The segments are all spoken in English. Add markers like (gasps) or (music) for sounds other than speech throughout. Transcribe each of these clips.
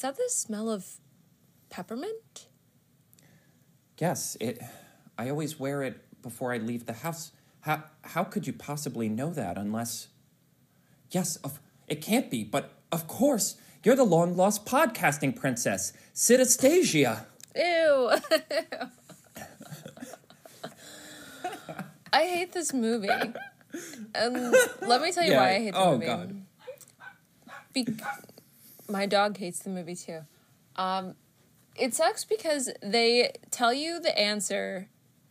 Is that the smell of peppermint? Yes, it. I always wear it before I leave the house. How how could you possibly know that unless? Yes, of, it can't be. But of course, you're the long lost podcasting princess, Sidastasia. Ew. I hate this movie. And let me tell you why I hate the oh movie. God. Be- my dog hates the movie too. Um, it sucks because they tell you the answer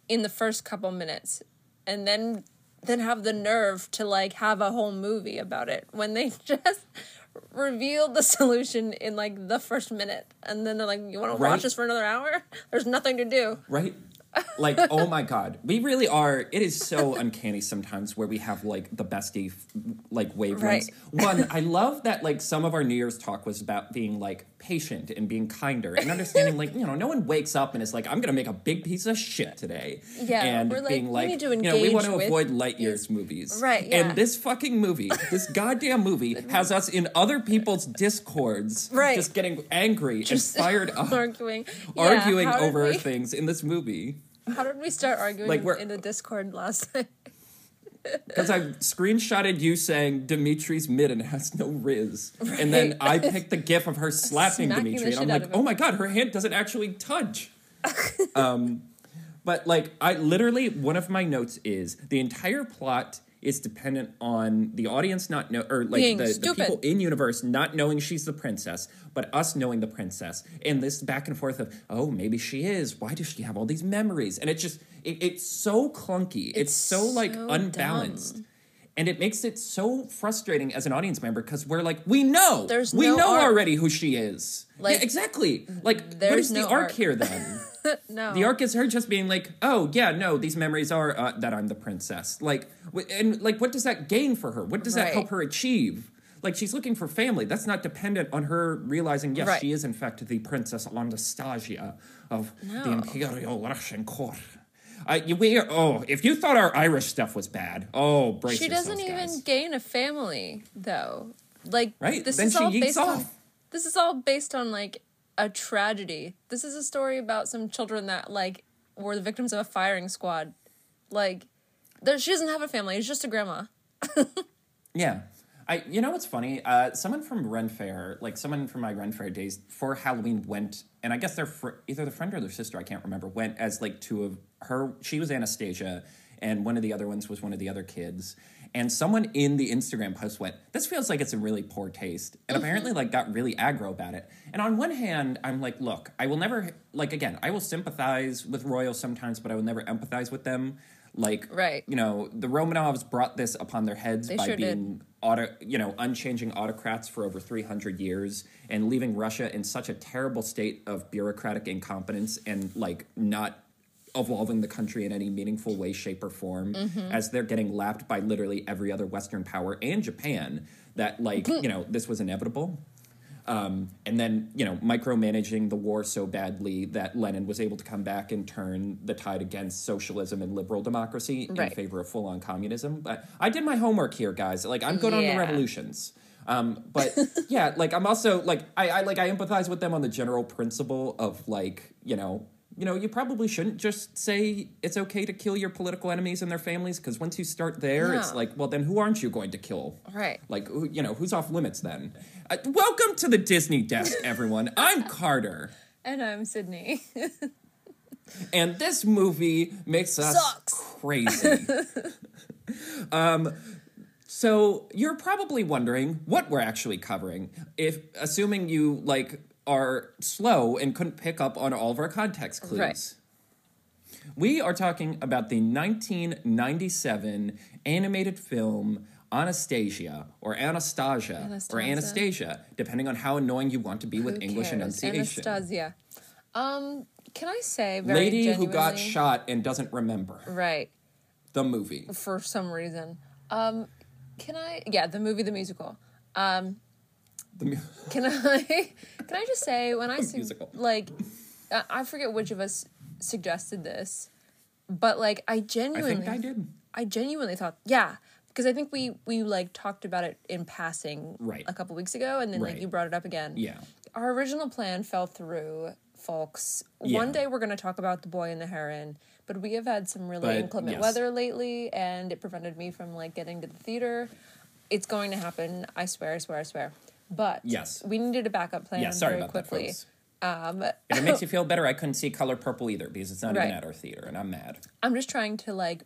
in the first couple minutes, and then then have the nerve to like have a whole movie about it when they (laughs) just revealed the solution in like the first minute, and then they're like, "You want to watch this for another hour? There's nothing to do." right? Like, oh my god, we really are. It is so uncanny sometimes where we have like the bestie like wavelengths. Right. (laughs) One, I love that like some of our New Year's talk was about being like patient and being kinder and understanding like you know no one wakes up and is like I'm gonna make a big piece of shit today. Yeah, and we're like, being we need to you know we want to avoid light years movies. Right, yeah. And this fucking movie, this goddamn movie, (laughs) has us in other people's discords, Right. just getting angry Just and fired up, (laughs) arguing, Yeah, arguing over things in this movie. How did we start arguing Like, in the Discord last night? (laughs) Because I screenshotted you saying Dimitri's midden has no riz. And then I picked the gif of her (laughs) slapping Smacking Dimitri. And I'm like, oh my god, her hand doesn't actually touch. (laughs) um, but like, I literally, one of my notes is the entire plot is dependent on the audience not know, or like the, the people in universe not knowing she's the princess, but us knowing the princess. And this back and forth of, oh, maybe she is. Why does she have all these memories? And it just, it, it's so clunky. It's, It's so like so unbalanced. dumb. And it makes it so frustrating as an audience member because we're like, we know, There's we no know arc. already who she is. Like- yeah, exactly. Like, what There's is the arc, arc. here then? (laughs) (laughs) no. the arc is her just being like, oh yeah, no, these memories are uh, that I'm the princess. Like, and like, what does that gain for her? What does that help her achieve? Like, she's looking for family. That's not dependent on her realizing, yes, Right. she is in fact the princess Anastasia of the Imperial Russian court. Uh, we are, oh, if you thought our Irish stuff was bad, oh, brace she doesn't even gain a family though. Like Right? this Then is she all based on off. this is all based on like a tragedy. This is a story about some children that like were the victims of a firing squad. Like there, she doesn't have a family. It's just a grandma. (laughs) Yeah. I, you know what's funny? Uh, someone from Ren Fair, like someone from my Ren Fair days for Halloween went, and I guess their fr- either the friend or their sister, I can't remember, went as like two of her. She was Anastasia, and one of the other ones was one of the other kids. And someone in the Instagram post went, "This feels like it's in really poor taste," and mm-hmm. apparently like got really aggro about it. And on one hand, I'm like, look, I will never like again, I will sympathize with royals sometimes, but I will never empathize with them. Like, Right. you know, the Romanovs brought this upon their heads They by sure did. being auto, you know, unchanging autocrats for over 300 years and leaving Russia in such a terrible state of bureaucratic incompetence and like not evolving the country in any meaningful way, shape, or form Mm-hmm. as they're getting lapped by literally every other Western power and Japan that like, Mm-hmm. you know, this was inevitable. Um, and then, you know, micromanaging the war so badly that Lenin was able to come back and turn the tide against socialism and liberal democracy in favor of full on communism. But I did my homework here, guys. Like, I'm good on the revolutions. Um, but (laughs) yeah, like I'm also like I, I like I empathize with them on the general principle of like you know you know you probably shouldn't just say it's okay to kill your political enemies and their families because once you start there, it's like well then who aren't you going to kill? Right. Like who, you know who's off limits then? Uh, welcome to the Disney desk, (laughs) everyone. I'm Carter, And I'm Sydney. (laughs) and this movie makes us Sucks. crazy. (laughs) um, so you're probably wondering what we're actually covering, if assuming you like are slow and couldn't pick up on all of our context clues. Right. We are talking about the 1997 animated film Anastasia or Anastasia, or Anastasia. Anastasia, depending on how annoying you want to be with Who English cares? enunciation. Anastasia. Um, can I say very Lady who got shot and doesn't remember Right. the movie. for some reason. Um, can I? Yeah, the movie, the musical. Um, The mu- (laughs) can I? Can I just say when I su- musical. like, I forget which of us suggested this, but like I genuinely I genuinely, think I did. I genuinely thought, yeah, because I think we we like talked about it in passing, Right. a couple weeks ago, and then like you brought it up again, Yeah. our original plan fell through, folks. Yeah. One day we're going to talk about the boy and the heron, but we have had some really But, inclement yes. weather lately, and it prevented me from like getting to the theater. It's going to happen. I swear. I swear. I swear. But Yes. we needed a backup plan Yeah, sorry very about quickly. that, folks. Um, If it makes you (laughs) feel better, I couldn't see Color Purple either because it's not Right. even at our theater, and I'm mad. I'm just trying to like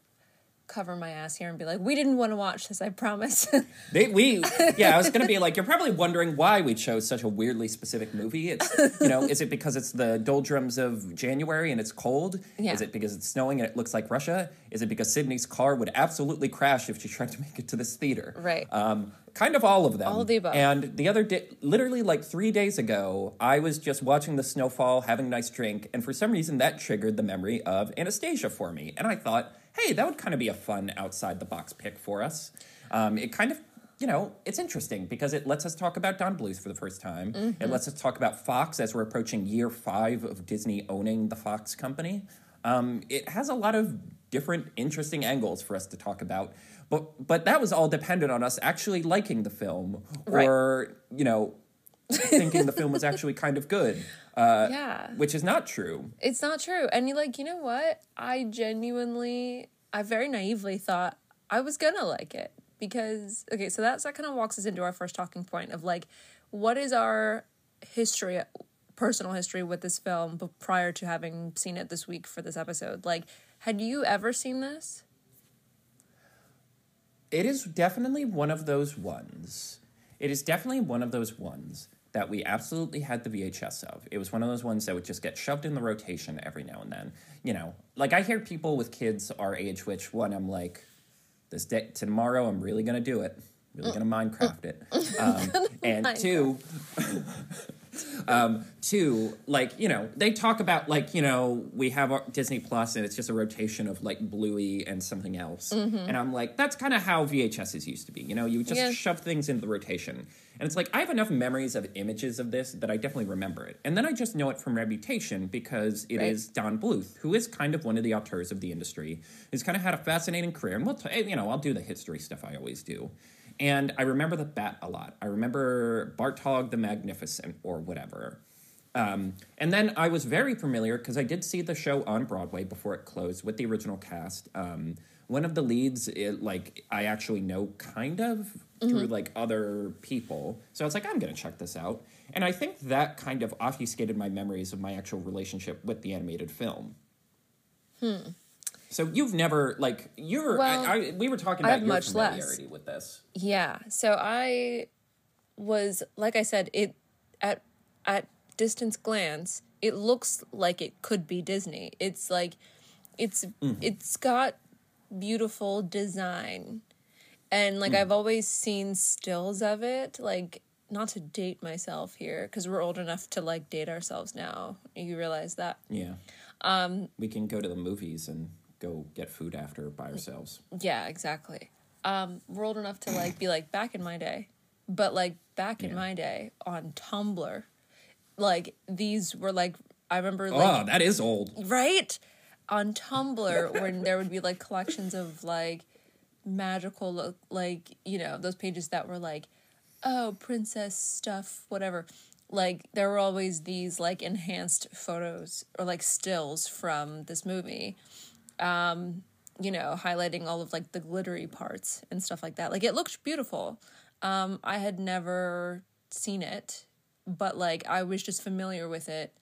cover my ass here and be like, we didn't want to watch this. I promise. (laughs) They, we, yeah, I was gonna be like, you're probably wondering why we chose such a weirdly specific movie. It's, you know, is it because it's the doldrums of January and it's cold? Yeah. Is it because it's snowing and it looks like Russia? Is it because Sydney's car would absolutely crash if she tried to make it to this theater? Right. Um, kind of all of them. All of the above. And the other day, literally like three days ago, I was just watching the snowfall, having a nice drink, and for some reason that triggered the memory of Anastasia for me. And I thought, hey, that would kind of be a fun outside the box pick for us. Um, it kind of, you know, it's interesting because it lets us talk about Don Bluth for the first time. Mm-hmm. It lets us talk about Fox as we're approaching year five of Disney owning the Fox company. Um, it has a lot of different interesting angles for us to talk about. But but that was all dependent on us actually liking the film Right. or, you know, thinking the film was actually kind of good. Uh, yeah. which is not true. It's not true. And you like, you know what? I genuinely, I very naively thought I was gonna like it because okay, so that's that kind of walks us into our first talking point of like, what is our history, personal history with this film, but prior to having seen it this week for this episode, like, had you ever seen this? It is definitely one of those ones. It is definitely one of those ones that we absolutely had the VHS of. It was one of those ones that would just get shoved in the rotation every now and then. You know, like I hear people with kids our age, which one I'm like, this day tomorrow I'm really gonna do it. Really uh, gonna Minecraft it. Uh, uh, um, (laughs) and two, um, two, like you know, they talk about like you know we have our Disney Plus and it's just a rotation of like Bluey and something else, and I'm like that's kind of how VHSs used to be. You know, you would just Yeah. shove things into the rotation, and it's like I have enough memories of images of this that I definitely remember it, and then I just know it from reputation because it is Right. Don Bluth, who is kind of one of the auteurs of the industry, who's kind of had a fascinating career, and we'll t- you know I'll do the history stuff I always do. And I remember the bat a lot. I remember Bartok the Magnificent or whatever. Um, and then I was very familiar because I did see the show on Broadway before it closed with the original cast. Um, one of the leads, it, like I actually know kind of through like other people. So I was like, I'm gonna check this out. And I think that kind of obfuscated my memories of my actual relationship with the animated film. So you've never like you're. Well, I, I, we were talking about your much less. familiarity with this. Yeah. So I was like I said, it at at distance glance, it looks like it could be Disney. It's like it's it's got beautiful design. And like I've always seen stills of it, like not to date myself here cuz we're old enough to like date ourselves now. You realize that? Yeah. Um, we can go to the movies and go get food after by ourselves. Yeah, exactly. Um, we're old enough to like be like back in my day, but like back in my day on Tumblr, like these were like I remember like oh, that is old. right on Tumblr (laughs) when there would be like collections of like magical look like you know those pages that were like oh princess stuff whatever like there were always these like enhanced photos or like stills from this movie um you know highlighting all of like the glittery parts and stuff like that like it looked beautiful um i had never seen it but like i was just familiar with it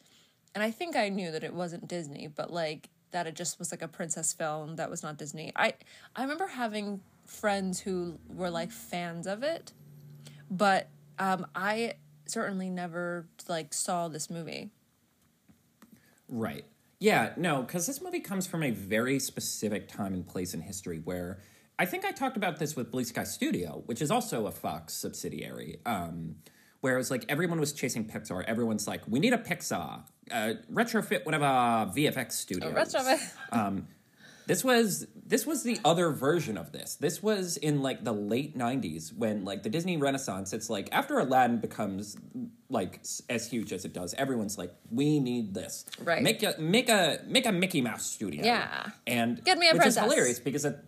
and I think I knew that it wasn't Disney, but like that it just was like a princess film that was not Disney. I I remember having friends who were like fans of it, but um, I certainly never like saw this movie. Right. Yeah, no, because this movie comes from a very specific time and place in history where I think I talked about this with Blue Sky Studio, which is also a Fox subsidiary. Um, where it was like everyone was chasing Pixar. Everyone's like, we need a Pixar. Uh, retrofit one of our VFX studios. retrofit. This was this was the other version of this. This was in like the late '90s when like the Disney Renaissance. It's like after Aladdin becomes like as huge as it does, everyone's like, "We need this. Right. Make a make a make a Mickey Mouse studio. Yeah. and Get me a which princess. is hilarious because at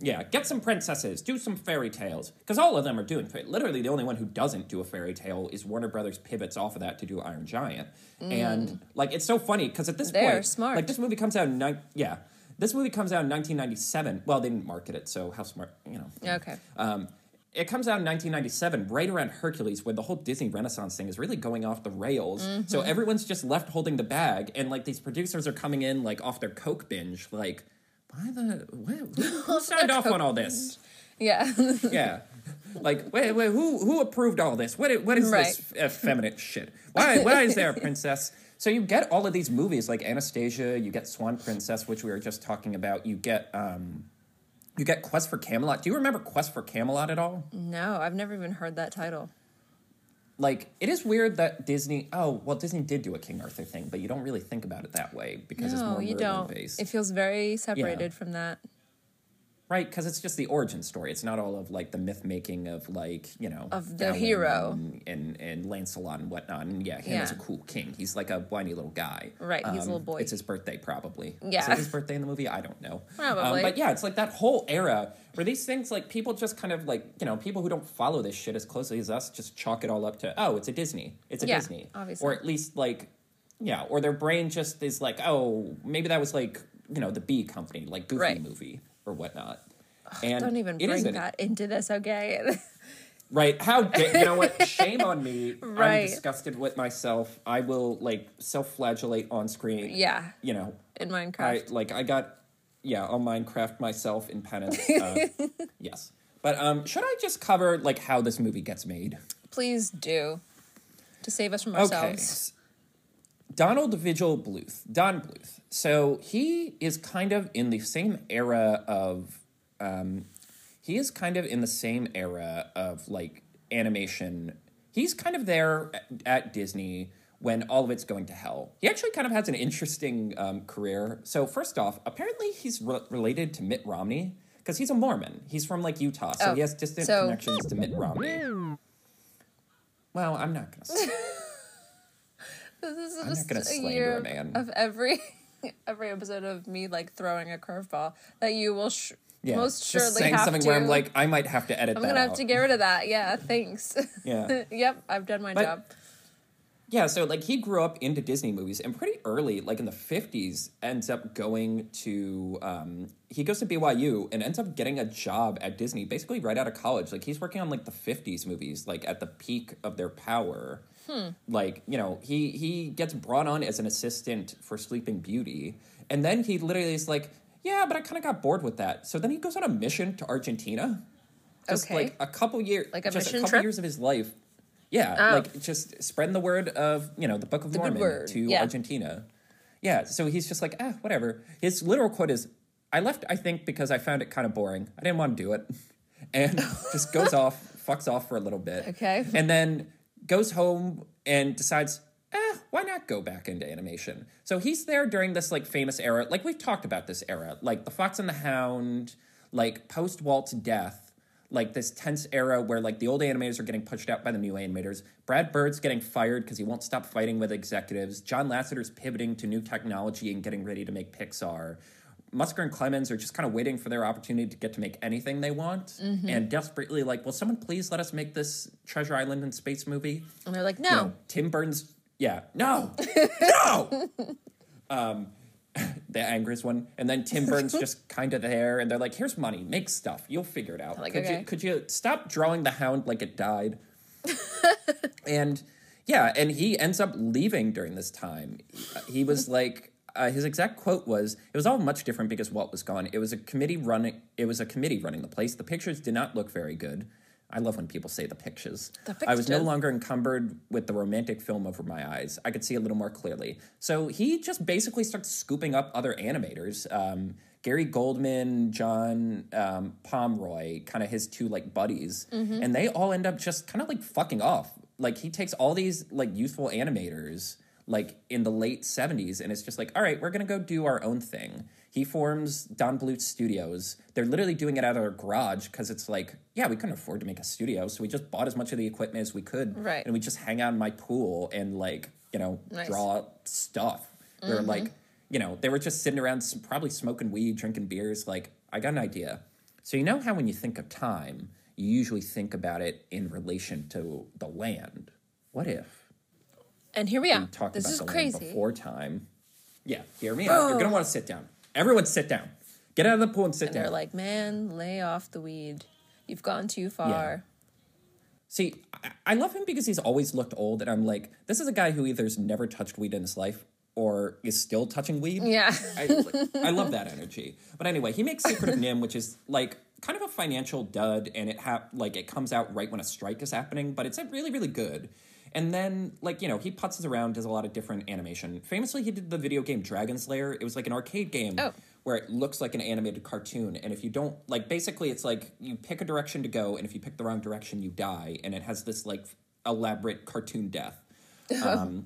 Yeah, get some princesses, do some fairy tales, because all of them are doing. Literally, the only one who doesn't do a fairy tale is Warner Brothers. Pivots off of that to do Iron Giant, and mm. like it's so funny because at this They're point, smart. like this movie comes out. In yeah, this movie comes out in 1997. Well, they didn't market it, so how smart, you know? Okay. Um, it comes out in 1997, right around Hercules, when the whole Disney Renaissance thing is really going off the rails. So Mm-hmm. everyone's just left holding the bag, and like these producers are coming in like off their coke binge, like, why the what, who, (laughs) signed off on all this? Yeah. (laughs) Yeah, like wait, wait, who who approved all this? What what is this effeminate shit? Why why is there a princess? So you get all of these movies like Anastasia, you get Swan Princess, which we were just talking about. You get um, you get Quest for Camelot. Do you remember Quest for Camelot at all? no, I've never even heard that title. like it is weird that Disney. Oh well, Disney did do a King Arthur thing, but you don't really think about it that way because it's No, more you don't. based, It feels very separated from that. Right? Because it's just the origin story. It's not all of like the myth making of like you know Of the Gawain hero. and, and and Lancelot and whatnot. And yeah, him as a cool king. He's like a whiny little guy. Um, Right, he's a little boy. It's his birthday, probably. is Yeah. it his birthday in the movie? I don't know. Um, Probably. but yeah, it's like that whole era where these things like people just kind of like you know people who don't follow this shit as closely as us just chalk it all up to oh it's a Disney, it's a Yeah, Disney, obviously. or at least like yeah, or their brain just is like oh maybe that was like you know the B company like Goofy Right. movie or whatnot. And Don't even bring that into this, okay? (laughs) Right. How da- you know what? Shame on me. (laughs) I'm Right. disgusted with myself. I will like self-flagellate on screen. yeah, You know, in Minecraft. I like I got yeah on Minecraft myself in penance. (laughs) Uh, yes. But um, should I just cover like how this movie gets made? Please do. To save us from ourselves. Okay. ourselves. Donald Virgil Bluth, Don Bluth. So he is kind of in the same era of, um, he is kind of in the same era of like animation. He's kind of there at, at Disney when all of it's going to hell. He actually kind of has an interesting um, career. So first off, apparently he's re- related to Mitt Romney because he's a Mormon. He's from like Utah, so Oh, he has distant so- connections to Mitt Romney. Well, I'm not gonna. (laughs) This is not just gonna a slander year a man. of every (laughs) every episode of me like throwing a curveball that you will sh- Yeah, most surely just saying have something to. where I'm like, I might have to edit I'm gonna have out. to get rid of that. Yeah, thanks. (laughs) Yeah. (laughs) yep, I've done my But- job. Yeah, so like he grew up into Disney movies and pretty early, like in the 50s, ends up going to, um, he goes to BYU and ends up getting a job at Disney basically right out of college. Like he's working on like the 50s movies, like at the peak of their power. Like, you know, he, he gets brought on as an assistant for Sleeping Beauty. And then he literally is like, yeah, but I kind of got bored with that. So then he goes on a mission to Argentina. Just Okay. like a couple years, Like a just mission a couple trip? years of his life. Yeah, Oh. like just spreading the word of you know the Book of The Mormon to yeah. Argentina. Yeah, so he's just like, ah, whatever. His literal quote is, "I left, I think, because I found it kind of boring. I didn't want to do it," (laughs) and just goes (laughs) off, fucks off for a little bit. Okay. and then goes home and decides, eh, why not go back into animation? So he's there during this like famous era, like we've talked about this era, like the Fox and the Hound, like post Walt's death like this tense era where like the old animators are getting pushed out by the new animators. Brad Bird's getting fired because he won't stop fighting with executives. John Lasseter's pivoting to new technology and getting ready to make Pixar. Musker and Clements are just kind of waiting for their opportunity to get to make anything they want and desperately like, will someone please let us make this Treasure Island in space movie? And they're like, no. You know, Tim Burton, yeah, no, (laughs) no. Um, (laughs) the angriest one, and then Tim Burton just (laughs) kind of there, and they're like, "Here's money, make stuff, you'll figure it out." Like, could okay. you could you stop drawing the hound like it died? and yeah, and he ends up leaving during this time. He was like. Uh, his exact quote was, "It was all much different because Walt was gone. It was a committee running. It was a committee running the place. The pictures did not look very good. I love when people say the pictures. The I was no longer encumbered with the romantic film over my eyes. I could see a little more clearly. So he just basically starts scooping up other animators. Um, Gary Goldman, John um, Pomeroy, kind of his two like buddies, and they all end up just kind of like fucking off. Like he takes all these like youthful animators like in the late 70s and it's just like all right we're gonna go do our own thing he forms don bluth studios they're literally doing it out of their garage because it's like yeah we couldn't afford to make a studio so we just bought as much of the equipment as we could Right. and we just hang out in my pool and like you know Nice. draw stuff they're Mm-hmm. like you know they were just sitting around probably smoking weed drinking beers like i got an idea So, you know how when you think of time, you usually think about it in relation to the land. What if And here we are. we talked This about is the land crazy. before time? Yeah, hear me out. You're going to want to sit down. Everyone sit down. Get out of the pool and sit And down. they're like, man, lay off the weed. You've gone too far. See, I, I love him because he's always looked old, and I'm like, this is a guy who either's never touched weed in his life or is still touching weed. Yeah. I, I love that energy. But anyway, he makes Secret of NIMH, which is like kind of a financial dud, and it ha- like it comes out right when a strike is happening, but it's really really good. And then like you know he putzes around, does a lot of different animation. Famously, he did the video game Dragon's Lair. It was like an arcade game. Oh. Where it looks like an animated cartoon, and if you don't like, basically, it's like you pick a direction to go, and if you pick the wrong direction, you die, and it has this like elaborate cartoon death. (laughs) Um,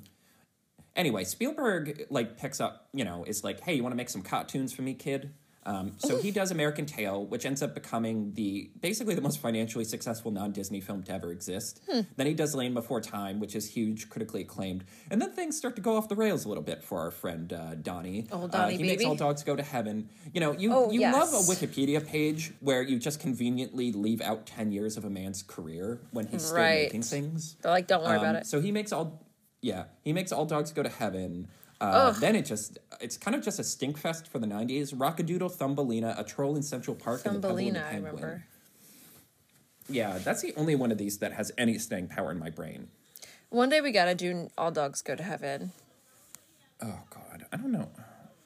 anyway, Spielberg like picks up, you know, is like, hey, you want to make some cartoons for me, kid? Um, so he does American Tail, which ends up becoming the basically the most financially successful non-Disney film to ever exist. Then he does Land Before Time, which is huge, critically acclaimed, and then things start to go off the rails a little bit for our friend uh, Donnie. Uh, Donnie he makes. All Dogs Go to Heaven. You know, you Oh, you yes. love a Wikipedia page where you just conveniently leave out ten years of a man's career when he's still Right. making things. They're like, don't worry Um, about it. So he makes all, yeah, he makes all dogs go to heaven. Uh, then it just, it's kind of just a stink fest for the '90s. Rock-a-Doodle, Thumbelina, a troll in Central Park, and the and Thumbelina, I remember. Yeah, that's the only one of these that has any staying power in my brain. One day we gotta do All Dogs Go to Heaven. Oh God, I don't know.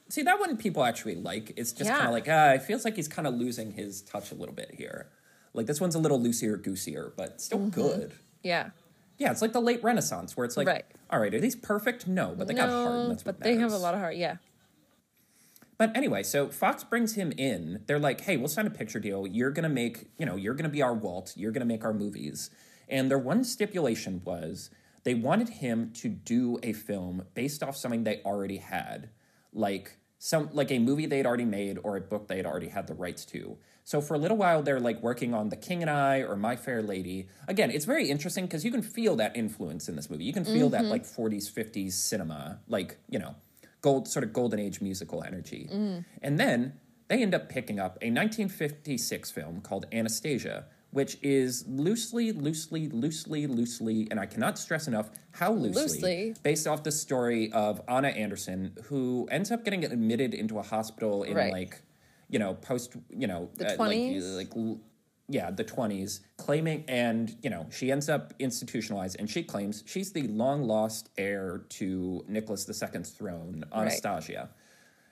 See that one people actually like. It's just Yeah. kind of like ah, it feels like he's kind of losing his touch a little bit here. Like this one's a little loosier goosier, but still Mm-hmm. good. Yeah. Yeah, it's like the late Renaissance where it's like, Right. all right, are these perfect? No, but they got heart. That's what but they have a lot of heart. Yeah. But anyway, so Fox brings him in. They're like, "Hey, we'll sign a picture deal. You're gonna make, you know, you're gonna be our Walt. You're gonna make our movies." And their one stipulation was they wanted him to do a film based off something they already had, like some like a movie they'd already made or a book they'd already had the rights to. So for a little while, they're like working on The King and I or My Fair Lady. Again, it's very interesting because you can feel that influence in this movie. You can feel that mm-hmm. like 40s, 50s cinema, like you know gold sort of golden age musical energy. Mm. And then they end up picking up a 1956 film called Anastasia, which is loosely, loosely, loosely, loosely, and I cannot stress enough how loosely, Loosely. based off the story of Anna Anderson, who ends up getting admitted into a hospital in Right. like, you know, post, you know, The uh, like, 20s? like yeah, the 20s, claiming, and, you know, she ends up institutionalized, and she claims she's the long lost heir to Nicholas II's throne, Anastasia,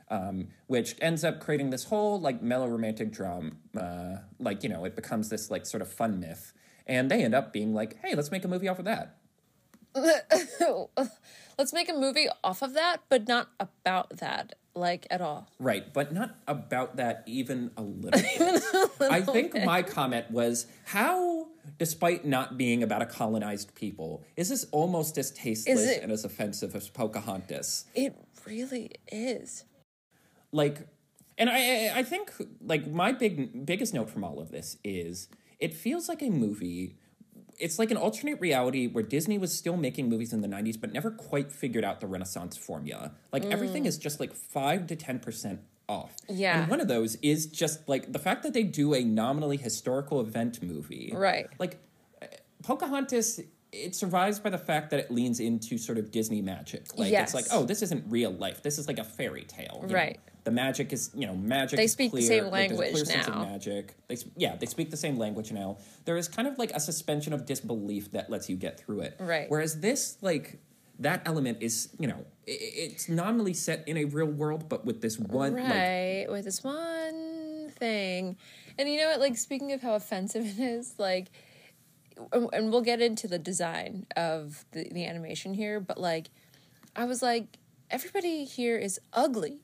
um, which ends up creating this whole, like, melodramatic drama. Uh, like, you know, it becomes this, like, sort of fun myth. And they end up being like, hey, let's make a movie off of that. (laughs) Let's make a movie off of that, but not about that, like at all. Right, but not about that even a little (laughs) bit. I think my comment was how, despite not being about a colonized people, is this almost as tasteless it- and as offensive as Pocahontas? It really is. Like, and I- I think like my big biggest note from all of this is it feels like a movie. It's like an alternate reality where Disney was still making movies in the 90s, but never quite figured out the Renaissance formula. Like everything is just like five to 10% off. Yeah. And one of those is just like the fact that they do a nominally historical event movie. Right. Like Pocahontas, it survives by the fact that it leans into sort of Disney magic. Like Yes. it's like, oh, this isn't real life. This is like a fairy tale. Right. know? The magic is, you know, magic. They is speak the clear, same like, a clear language sense of now. magic. They, yeah, they speak the same language now. There is kind of like a suspension of disbelief that lets you get through it. Right. Whereas this, like, that element is, you know, it's nominally set in a real world, but with this one, like, right with this one thing and you know what like speaking of how offensive (laughs) it is like and and we'll get into the design of the, the animation here but like i was like everybody here is ugly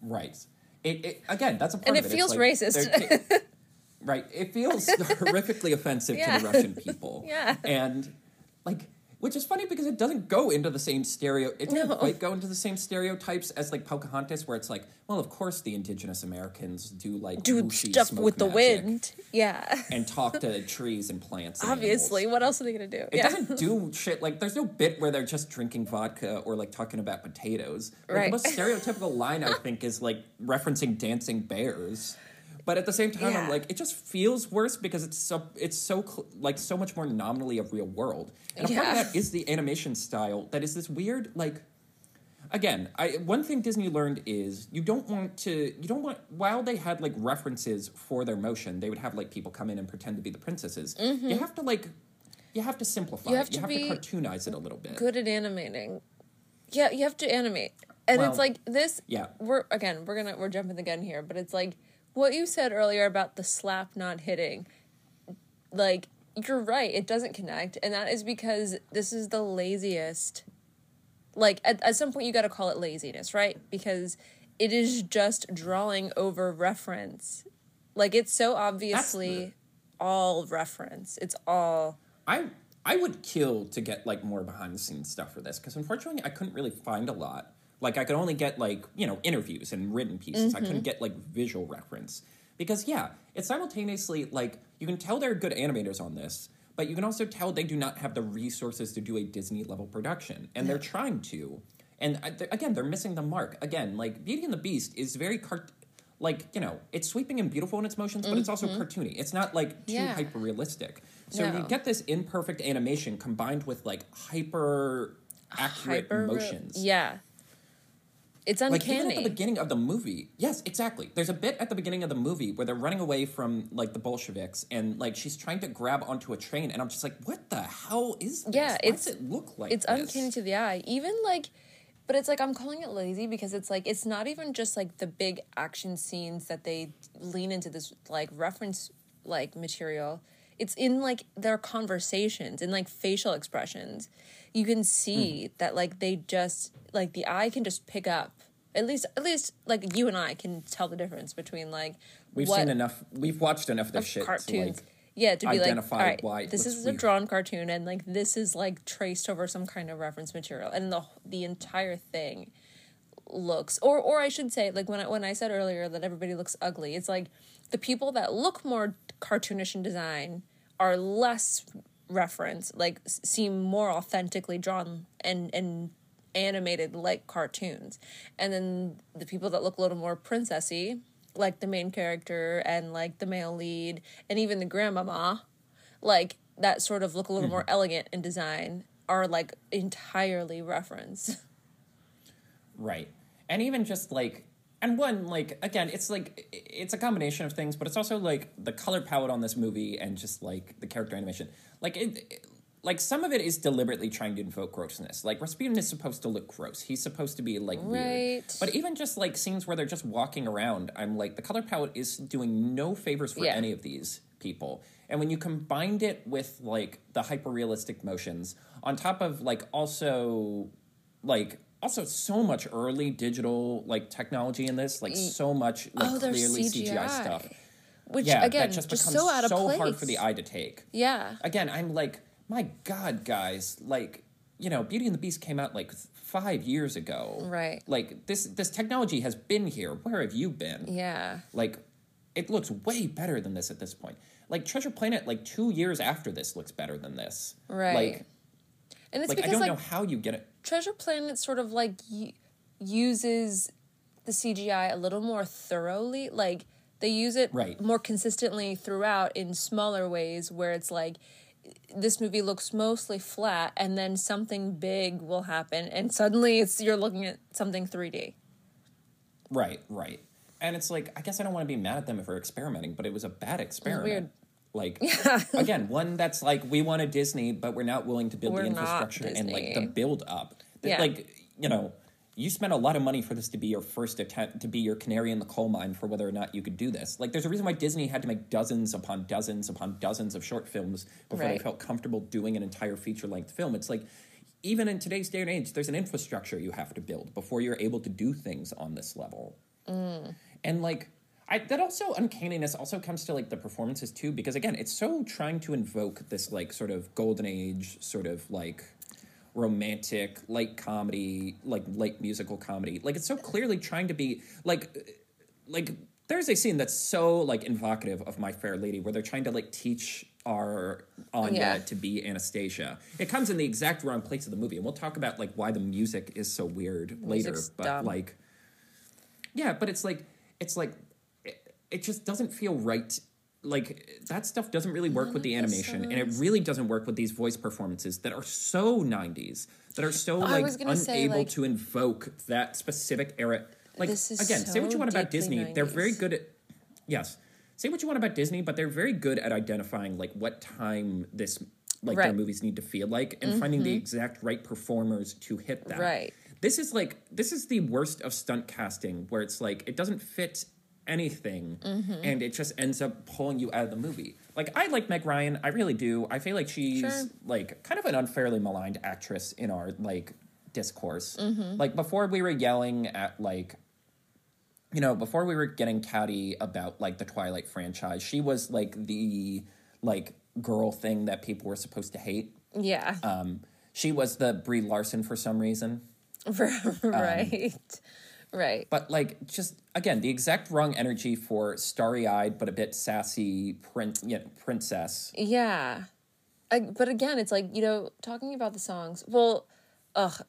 Right. It, it again. That's a part And of it feels like racist. right. It feels (laughs) horrifically offensive Yeah. to the Russian people. (laughs) Yeah. And like, which is funny because it doesn't go into the same stereo. It doesn't No. quite go into the same stereotypes as like Pocahontas, where it's like, well, of course the indigenous Americans do like do stuff with the wind yeah and talk to (laughs) trees and plants. And obviously animals. what else are they gonna do It yeah doesn't do (laughs) shit like there's no bit where they're just drinking vodka or like talking about potatoes. Like, Right. The most stereotypical (laughs) line I think is like referencing dancing bears. But at the same time, I'm like, it just feels worse because it's so it's so cl- like so much more nominally a real world, and a part of that is the animation style that is this weird like. Again, I one thing Disney learned is you don't want to you don't want while they had like references for their motion, they would have like people come in and pretend to be the princesses. You have to like you have to simplify Mm-hmm. You have it. You to have be to cartoonize it a little bit. good at animating. Yeah, you have to animate. And Well, it's like this yeah. we're again, we're gonna we're jumping the gun here, but it's like what you said earlier about the slap not hitting. Like, you're right, it doesn't connect, and that is because this is the laziest like at, at some point you gotta call it laziness, right? Because it is just drawing over reference. Like it's so obviously all reference. It's all I I would kill to get like more behind the scenes stuff for this because unfortunately I couldn't really find a lot. Like I could only get like you know interviews and written pieces. I couldn't mm-hmm. get like visual reference because yeah, it's simultaneously like you can tell they're good animators on this, but you can also tell they do not have the resources to do a Disney level production, and they're trying to. And uh, they're- again, they're missing the mark. Again, like Beauty and the Beast is very cart. Like you know, it's sweeping and beautiful in its motions, but it's also mm-hmm. cartoony. It's not like too Yeah. hyper realistic. So No. you get this imperfect animation combined with like hyper accurate hyper motions. Yeah. It's Like even at the beginning of the movie, yes, exactly. There's a bit at the beginning of the movie where they're running away from like the Bolsheviks, and like she's trying to grab onto a train, and I'm just like, what the hell is this? Yeah, it's- does it look like it's this? uncanny to the eye. Even like but it's like I'm calling it lazy because it's like it's not even just like the big action scenes that they lean into this like reference like material. It's in like their conversations and like facial expressions. You can see Hmm. that like they just like the eye can just pick up. At least at least like you and I can tell the difference between like We've seen enough. We've watched enough of of shit. cartoons. To, like, yeah, to be like, identify all right, why this is a drawn cartoon, and like this is like traced over some kind of reference material, and the the entire thing looks, or or I should say, like when I when I said earlier that everybody looks ugly, it's like the people that look more cartoonish in design are less reference, like seem more authentically drawn and and animated like cartoons, and then the people that look a little more princessy like the main character and like the male lead and even the grandmama like that sort of look a little hmm. more elegant in design are like entirely reference Right. And even just like and one like again, it's like it's a combination of things, but it's also like the color palette on this movie and just like the character animation. Like it, it- like some of it is deliberately trying to invoke grossness. Like Rasputin is supposed to look gross. He's supposed to be like weird. Right. But even just like scenes where they're just walking around, I'm like the color palette is doing no favors for Yeah. any of these people. And when you combined it with like the hyper realistic motions on top of like also like also so much early digital like technology in this, like so much like Oh, clearly CGI. CGI. stuff. which Yeah, again that just just, becomes so out of place hard for the eye to take. yeah Again, I'm like, my God, guys, like you know, Beauty and the Beast came out like five years ago. Right. Like this this technology has been here. Where have you been? yeah Like, it looks way better than this at this point. Like Treasure Planet, like two years after this, looks better than this. Right. Like, and it's like I don't like know how you get it. Treasure planet sort of like y- uses the cgi a little more thoroughly like they use it Right. more consistently throughout in smaller ways where it's like this movie looks mostly flat and then something big will happen and suddenly it's you're looking at something 3d Right, right. And it's like, I guess I don't want to be mad at them for experimenting, but it was a bad experiment. weird. Like, (laughs) again, one that's like, we want a Disney, but we're not willing to build We're the infrastructure and like the build up. Yeah. Like, you know, you spent a lot of money for this to be your first attempt, to be your canary in the coal mine for whether or not you could do this. Like, there's a reason why Disney had to make dozens upon dozens upon dozens of short films before they felt comfortable doing an entire feature length film. It's like, even in today's day and age, there's an infrastructure you have to build before you're able to do things on this level. Mm. And like I, that also uncanniness also comes to like the performances too because again it's so trying to invoke this like sort of golden age sort of like romantic light comedy like light musical comedy like it's so clearly trying to be like like there's a scene that's so like evocative of my fair lady where they're trying to like teach our Anya Yeah. to be Anastasia. It comes in the exact wrong place of the movie, and we'll talk about like why the music is so weird later. But dumb. like, yeah, but it's like it's like it- just doesn't feel right. Like that stuff doesn't really work with the animation, and it really doesn't work with these voice performances that are so '90s, that are so I like unable say, like- to invoke that specific era. Like This is again, say what you want about Disney, they're very good at yes. Say what you want about Disney, but they're very good at identifying like what time this like their Right. Mm-hmm. movies need to feel like and finding the exact right performers to hit that. Right. This is like this is the worst of stunt casting where it's like it doesn't fit anything Mm-hmm. and it just ends up pulling you out of the movie. Like I like Meg Ryan, I really do. I feel like she's Sure. like kind of an unfairly maligned actress in our like discourse. Mm-hmm. Like before we were yelling at like you know, before we were getting catty about like the Twilight franchise, she was like the like girl thing that people were supposed to hate. Yeah. Um, she was the Brie Larson for some reason. (laughs) right. Right. But like, just again, the exact wrong energy for starry-eyed but a bit sassy prin- yeah, princess. Yeah. I, but again, it's like, you know, talking about the songs. Well, ugh,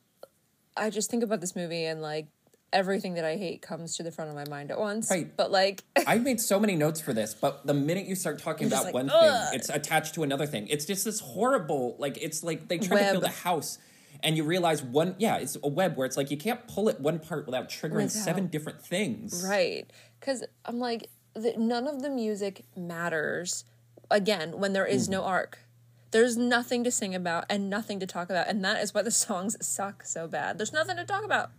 I just think about this movie and like everything that I hate comes to the front of my mind at once. Right. But like, (laughs) I made so many notes for this, but the minute you start talking about like, one "Ugh." thing, it's attached to another thing. It's just this horrible, like it's like they try to build a house. And you realize one, yeah, it's a web where it's like you can't pull it one part without triggering Without- seven different things. right. Because I'm like, the, none of the music matters, again, when there is Mm-hmm. no arc. There's nothing to sing about and nothing to talk about. And that is why the (laughs) songs suck so bad. There's nothing to talk about.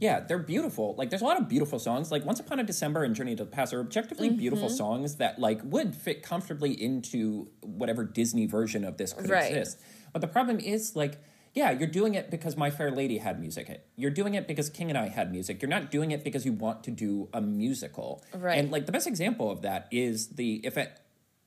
Yeah, they're beautiful. Like, there's a lot of beautiful songs. Like, Once Upon a December and Journey to the Past are objectively beautiful Mm-hmm. songs that, like, would fit comfortably into whatever Disney version of this could Right. exist. But the problem is, like, yeah, you're doing it because My Fair Lady had music. You're doing it because King and I had music. You're not doing it because you want to do a musical. Right. And, like, the best example of that is the, if it,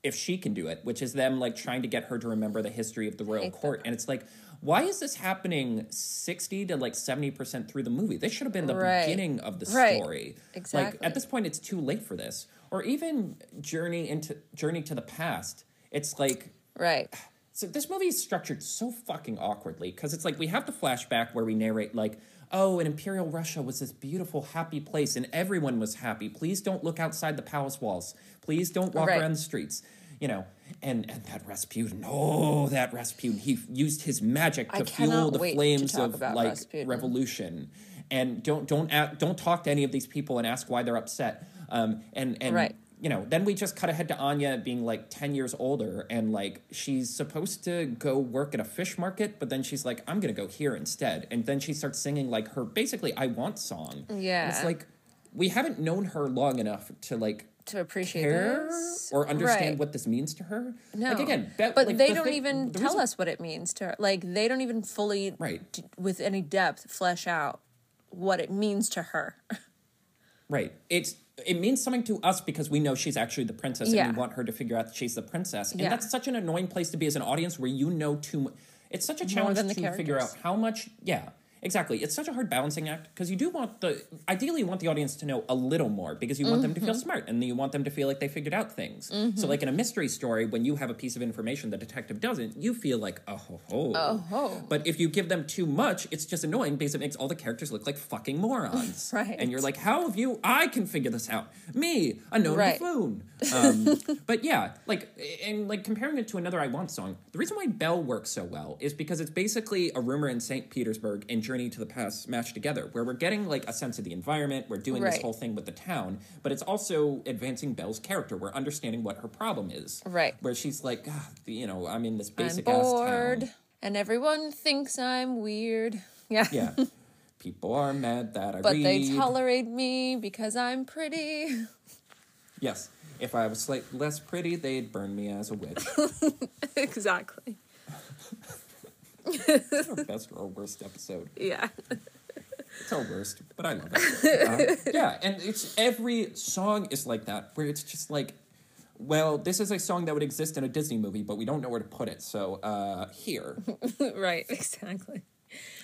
if she can do it, which is them like trying to get her to remember the history of the royal Hate that court, and it's like, why is this happening sixty to like seventy percent through the movie? This should have been the Right. beginning of the Right. story. Like at this point, it's too late for this. Or even journey into journey to the past. It's like Right. So this movie is structured so fucking awkwardly because it's like we have the flashback where we narrate like, oh, in Imperial Russia was this beautiful, happy place, and everyone was happy. Please don't look outside the palace walls. Please don't walk Right. around the streets. You know, and and that Rasputin, oh, that Rasputin, he used his magic to fuel the flames of like Rasputin. revolution. And don't don't don't talk to any of these people and ask why they're upset. Um, and and Right. You know, then we just cut ahead to Anya being like 10 years older and like she's supposed to go work at a fish market, but then she's like, I'm going to go here instead. And then she starts singing like her basically I Want song. And Yeah. it's like, we haven't known her long enough to like To appreciate care this. or understand Right. what this means to her. No. Like again, Be- but like, they the don't thing- even the tell reason- us what it means to her. Like they don't even fully, Right. d- with any depth, flesh out what it means to her. (laughs) Right. It's it means something to us because we know she's actually the princess Yeah. and we want her to figure out that she's the princess. And Yeah. that's such an annoying place to be as an audience where you know too much. It's such a challenge to figure out how much. Yeah. Exactly. It's such a hard balancing act because you do want the ideally you want the audience to know a little more because you want them to feel Mm-hmm. smart and you want them to feel like they figured out things. So like in a mystery story when you have a piece of information the detective doesn't, you feel like oh ho ho. Oh ho. But if you give them too much, it's just annoying because it makes all the characters look like fucking morons. (laughs) Right. And you're like, how have you? I can figure this out. Me, a known Right. buffoon. Um, (laughs) but yeah, like, and like comparing it to another I Want song, the reason why Belle works so well is because it's basically a rumor in St. Petersburg and Journey to the Past smashed together, where we're getting like a sense of the environment, we're doing this whole thing with the town, but it's also advancing Belle's character. We're understanding what her problem is. Right. Where she's like, "Ah, you know, I'm in this I'm basic ass bored, town. and everyone thinks I'm weird. (laughs) Yeah. Yeah. People are mad that I But read. they tolerate me because I'm pretty. Yes. If I was slightly less pretty, they'd burn me as a witch. (laughs) exactly. It's (laughs) our best or worst episode. Yeah. It's our worst, but I love it. (laughs) Uh, yeah, and it's every song is like that, where it's just like, well, this is a song that would exist in a Disney movie, but we don't know where to put it. So uh, here, (laughs) right. Exactly.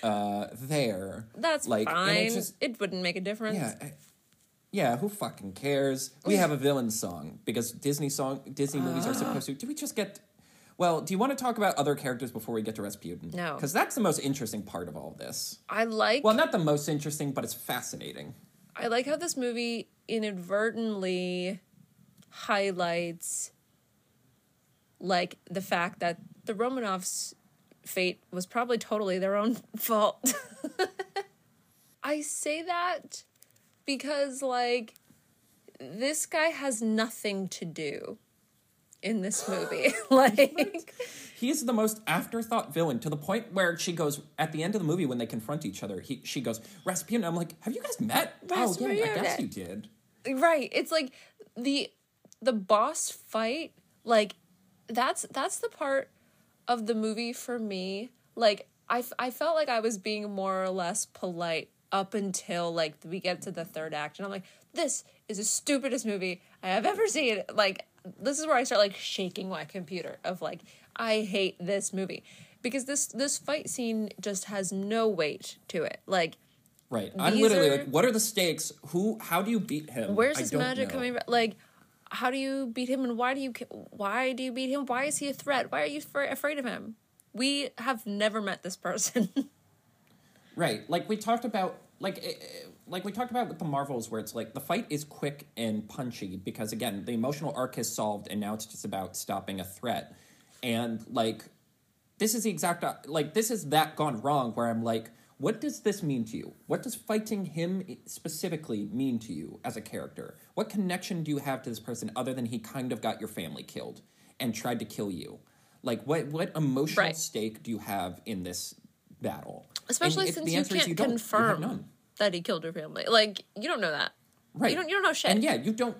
uh, there. That's like, fine. it's just- it wouldn't make a difference. Yeah. I- yeah, who fucking cares? We have a villain song because Disney song Disney movies are (gasps) supposed to. Do we just get? Well, do you want to talk about other characters before we get to Rasputin? No. because that's the most interesting part of all of this. I like. Well, not the most interesting, but it's fascinating. I like how this movie inadvertently highlights like the fact that the Romanovs' fate was probably totally their own (laughs) fault. (laughs) I say that because like this guy has nothing to do in this movie. (laughs) (laughs) like He's the most afterthought villain to the point where she goes at the end of the movie when they confront each other. He she goes Rasputin. I'm like, have you guys met? Oh yeah, I guess you did. right it's like the the boss fight like that's that's the part of the movie for me like I, f- I felt like i was being more or less polite up until like we get to the third act and i'm like this is the stupidest movie i have ever seen like this is where i start like shaking my computer of like i hate this movie because this this fight scene just has no weight to it like Right. I'm literally are- like, what are the stakes? Who? How do you beat him? Where's this magic know. coming from? Like, how do you beat him, and why do you why do you beat him? Why is he a threat? Why are you fr- afraid of him? We have never met this person. (laughs) Right. Like we talked about like eh, eh, like we talked about with the Marvels where it's like the fight is quick and punchy because again, the emotional arc is solved and now it's just about stopping a threat. And like this is the exact uh, like this is that gone wrong where I'm like what does this mean to you? What does fighting him specifically mean to you as a character? What connection do you have to this person other than he kind of got your family killed and tried to kill you? Like what what emotional Right. stake do you have in this battle? Especially And if since the you answer is can't don't. You confirm none. That he killed her family. Like, you don't know that. Right. You don't. You don't know shit. And yeah, you don't.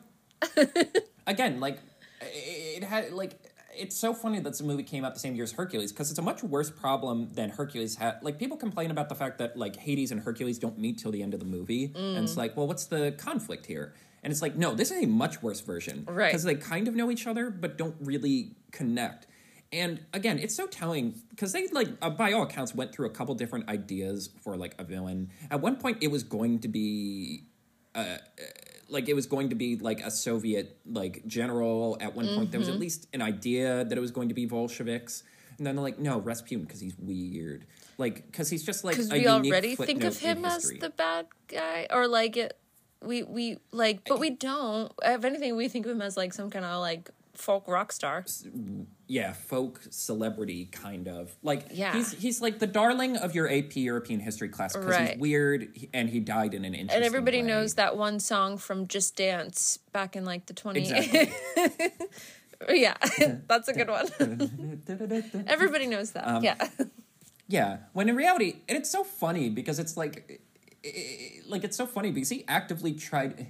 (laughs) again, like it had like it's so funny that the movie came out the same year as Hercules because it's a much worse problem than Hercules had. Like people complain about the fact that like Hades and Hercules don't meet till the end of the movie, and Mm. it's like, well, what's the conflict here? And it's like, no, this is a much worse version, Right. Because they kind of know each other but don't really connect. And again, it's so telling because they like, uh, by all accounts, went through a couple different ideas for like a villain. At one point, it was going to be uh, like it was going to be like a Soviet like general. At one point, there was Mm-hmm. at least an idea that it was going to be Bolsheviks, and then they're like, no, Rasputin because he's weird, like because he's just like because we already think of him as the bad guy, or like it. We we like, but we don't. If anything, we think of him as like some kind of like folk rock star. yeah folk celebrity kind of like Yeah. he's he's like the darling of your AP European history class because Right. he's weird and he died in an interesting and everybody way. knows that one song from Just Dance back in like the 20 exactly. (laughs) yeah, (laughs) that's a good one. (laughs) everybody knows that. Um, yeah. Yeah, when in reality, and it's so funny because it's like, like it's so funny because he actively tried.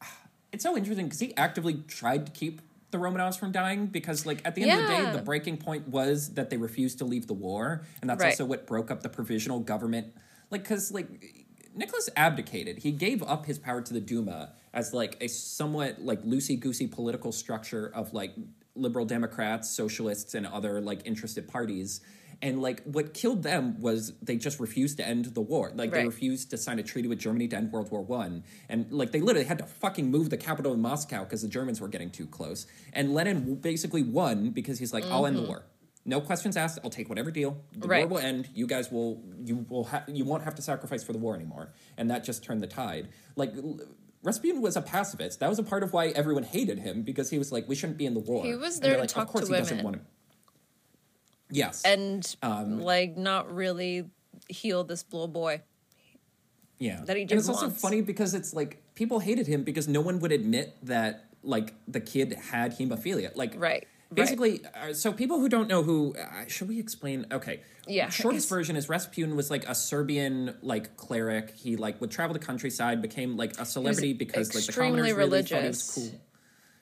(sighs) It's so interesting because he actively tried to keep the Romanovs from dying because, like, at the end of the day, the breaking point was that they refused to leave the war, and that's Right. also what broke up the provisional government. Like, because like Nicholas abdicated, he gave up his power to the Duma as like a somewhat like loosey goosey political structure of like liberal Democrats, socialists, and other like interested parties. And like what killed them was they just refused to end the war. Like they refused to sign a treaty with Germany to end World War One. And like they literally had to fucking move the capital to Moscow because the Germans were getting too close. And Lenin basically won because he's like, I'll end the war. No questions asked. I'll take whatever deal. The Mm-hmm. Right. war will end. You guys will you will ha- you won't have to sacrifice for the war anymore. And that just turned the tide. Like Rasputin was a pacifist. That was a part of why everyone hated him because he was like, we shouldn't be in the war. He was there to like, talk of course to he doesn't women. Yes. And Um, like not really heal this little boy. Yeah. that he and just it's also funny because it's like people hated him because no one would admit that like the kid had hemophilia. Like Right, right. Basically, uh, so people who don't know who uh, should we explain? Okay, Yeah, Shortest version is Rasputin was like a Siberian like cleric. He like would travel the countryside, became like a celebrity because like the commoners really thought he was cool.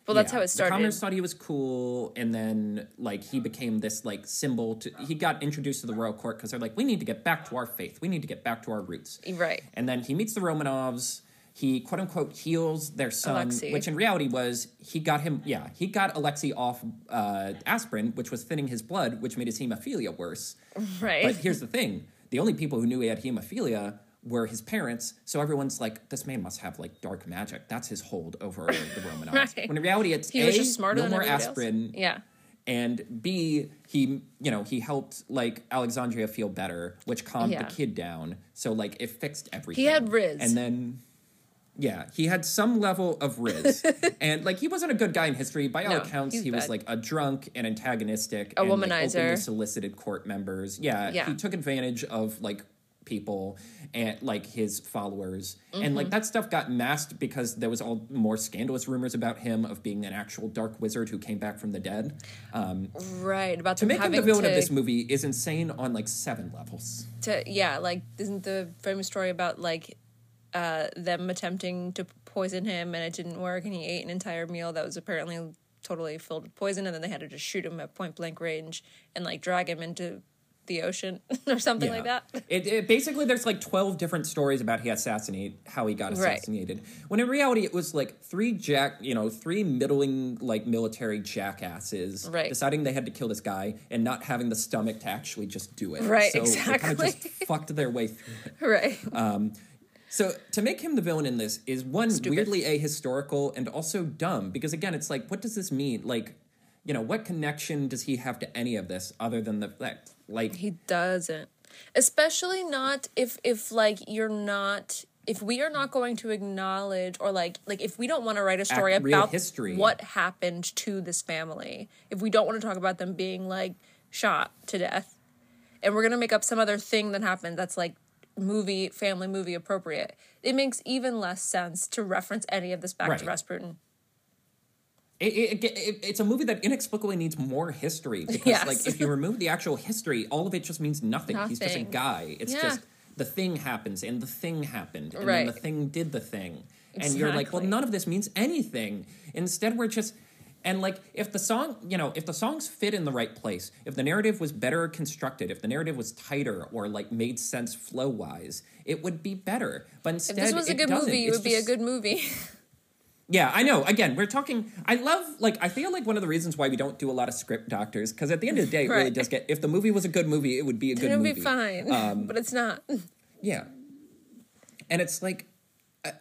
Well, that's Yeah, how it started. The commoners thought he was cool, and then like he became this like symbol. To he got introduced to the royal court because they're like, we need to get back to our faith. We need to get back to our roots. Right. And then he meets the Romanovs. He quote unquote heals their son, Alexei. which in reality was he got him. Yeah, he got Alexei off uh, aspirin, which was thinning his blood, which made his hemophilia worse. Right. But here's the thing: the only people who knew he had hemophilia were his parents. So everyone's like, "This man must have like dark magic. That's his hold over the (laughs) Romanovs." Right. When in reality, it's he a was just smarter no than more everybody else. aspirin, Yeah. and B, he you know he helped like Alexandra feel better, which calmed Yeah. the kid down. So like it fixed everything. He had Riz. and then Yeah, he had some level of riz, (laughs) and like he wasn't a good guy in history. By all No, accounts, he was like a drunk and antagonistic, A and, like, womanizer. openly solicited court members. Yeah, Yeah. he took advantage of like people and like his followers, and Mm-hmm. like that stuff got masked because there was all more scandalous rumors about him of being an actual dark wizard who came back from the dead. Um, Right. About to make him the villain to, of this movie is insane on like seven levels. to yeah, like isn't the famous story about like uh them attempting to poison him and it didn't work and he ate an entire meal that was apparently totally filled with poison and then they had to just shoot him at point blank range and like drag him into the ocean (laughs) or something like that. It, it basically there's like 12 different stories about he assassinate how he got Right. assassinated. When in reality it was like three jack, you know, three middling like military jackasses Right. deciding they had to kill this guy and not having the stomach to actually just do it. Right, so They kind of just (laughs) fucked their way through it. (laughs) right. Uh, So to make him the villain in this is one Stupid. weirdly ahistorical and also dumb because again it's like what does this mean? Like, you know, what connection does he have to any of this other than the fact like He doesn't. Especially not if if like you're not if we are not going to acknowledge or like like if we don't want to write a story about history. what happened to this family, if we don't want to talk about them being like shot to death, and we're gonna make up some other thing that happened that's like movie family movie appropriate, it makes even less sense to reference any of this back Right. to Rasputin. It, it, it, it's a movie that inexplicably needs more history (laughs) because, Yes. like, if you remove the actual history, all of it just means nothing. He's just a guy. It's Yeah. just the thing happens and the thing happened and Right. then the thing did the thing, and you're like, well, none of this means anything. Instead, we're just and like if the song, you know, if the songs fit in the right place, if the narrative was better constructed, if the narrative was tighter or like made sense flow wise, it would be better. But instead, If this was a good movie, it would be a good movie. (laughs) yeah, I know. Again, we're talking. I love, like, I feel like one of the reasons why we don't do a lot of script doctors, because at the end of the day, it really does get. If the movie was a good movie, it would be a good movie. It'll movie. be fine, Um, but it's not. Yeah, and it's like, uh,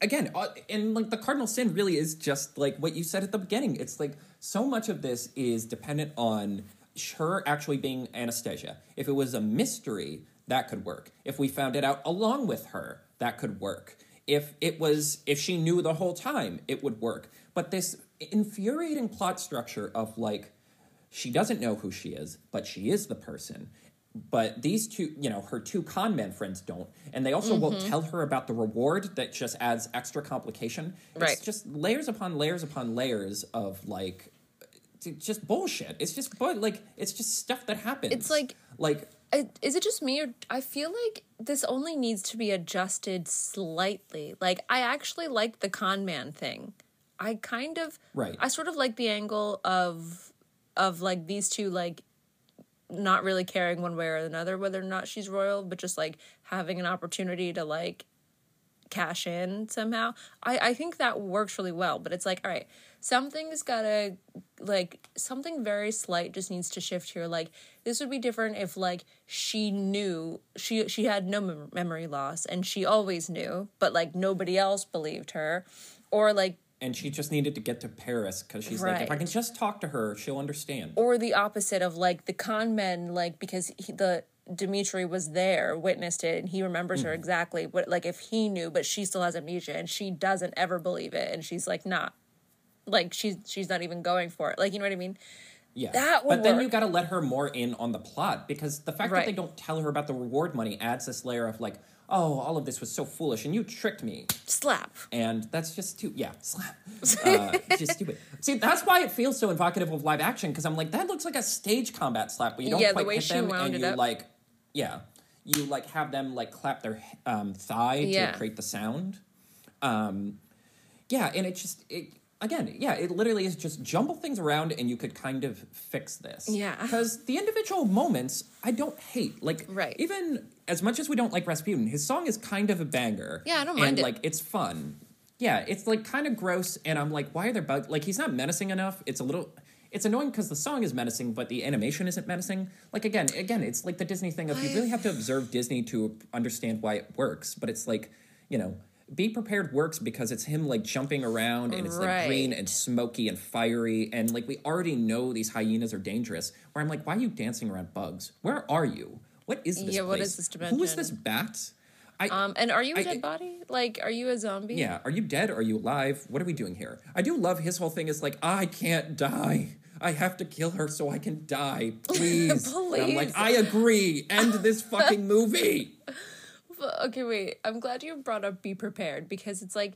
again, uh, and like the cardinal sin really is just like what you said at the beginning. It's like so much of this is dependent on her actually being Anastasia. If it was a mystery, that could work. If we found it out along with her, that could work. If it was, if she knew the whole time, it would work. But this infuriating plot structure of like, she doesn't know who she is, but she is the person. But these two, you know, her two con man friends don't. And they also won't Mm-hmm. tell her about the reward that just adds extra complication. Right. It's just layers upon layers upon layers of like, just bullshit. It's just, bu- like, it's just stuff that happens. It's like- like, I- is it just me or I feel like this only needs to be adjusted slightly. Like I actually like the con man thing. I kind of Right. I sort of like the angle of of like these two like not really caring one way or another whether or not she's royal, but just like having an opportunity to like cash in somehow. I, I think that works really well, but it's like, all right, something's gotta like something very slight just needs to shift here. Like this would be different if like she knew she she had no mem- memory loss and she always knew, but like nobody else believed her, or like and she just needed to get to Paris because she's like, if I can just talk to her, she'll understand. or the opposite of like the con men like because he, the Dimitri was there witnessed it and he remembers her mm-hmm. exactly what like if he knew but she still has amnesia and she doesn't ever believe it and she's like not like she's she's not even going for it like you know what I mean Yeah. That would but then work. you got to let her more in on the plot because the fact that they don't tell her about the reward money adds this layer of like, oh, all of this was so foolish and you tricked me. slap And that's just too, yeah, slap. (laughs) Uh, just stupid. See, that's why it feels so evocative of live action because I'm like, that looks like a stage combat slap, but you don't Yeah, the quite way hit them and you up. like, yeah, you like have them like clap their um, thigh Yeah. to create the sound. Um, yeah, and it just it again, yeah, it literally is just jumble things around and you could kind of fix this. Yeah. (laughs) Because the individual moments I don't hate. Like Right. even as much as we don't like Rasputin, his song is kind of a banger. Yeah, I don't and, mind it. like it's fun. Yeah, it's like kind of gross and I'm like, why are there bugs? Like he's not menacing enough. It's a little it's annoying because the song is menacing, but the animation isn't menacing. Like again, again, it's like the Disney thing of you really have to observe Disney to understand why it works. But it's like, you know, be prepared works because it's him like jumping around and it's like green and smoky and fiery and like we already know these hyenas are dangerous. Where I'm like, why are you dancing around bugs? Where are you? What is this? Yeah, what place? is this Who is this bat? I, Um, and are you a I- dead body? Like, are you a zombie? yeah, are you dead? Are you alive? What are we doing here? I do love his whole thing is like, I can't die. I have to kill her so I can die. (laughs) Please. And I'm like, I agree. End this fucking movie. (laughs) Okay, wait. I'm glad you brought up "Be Prepared" because it's like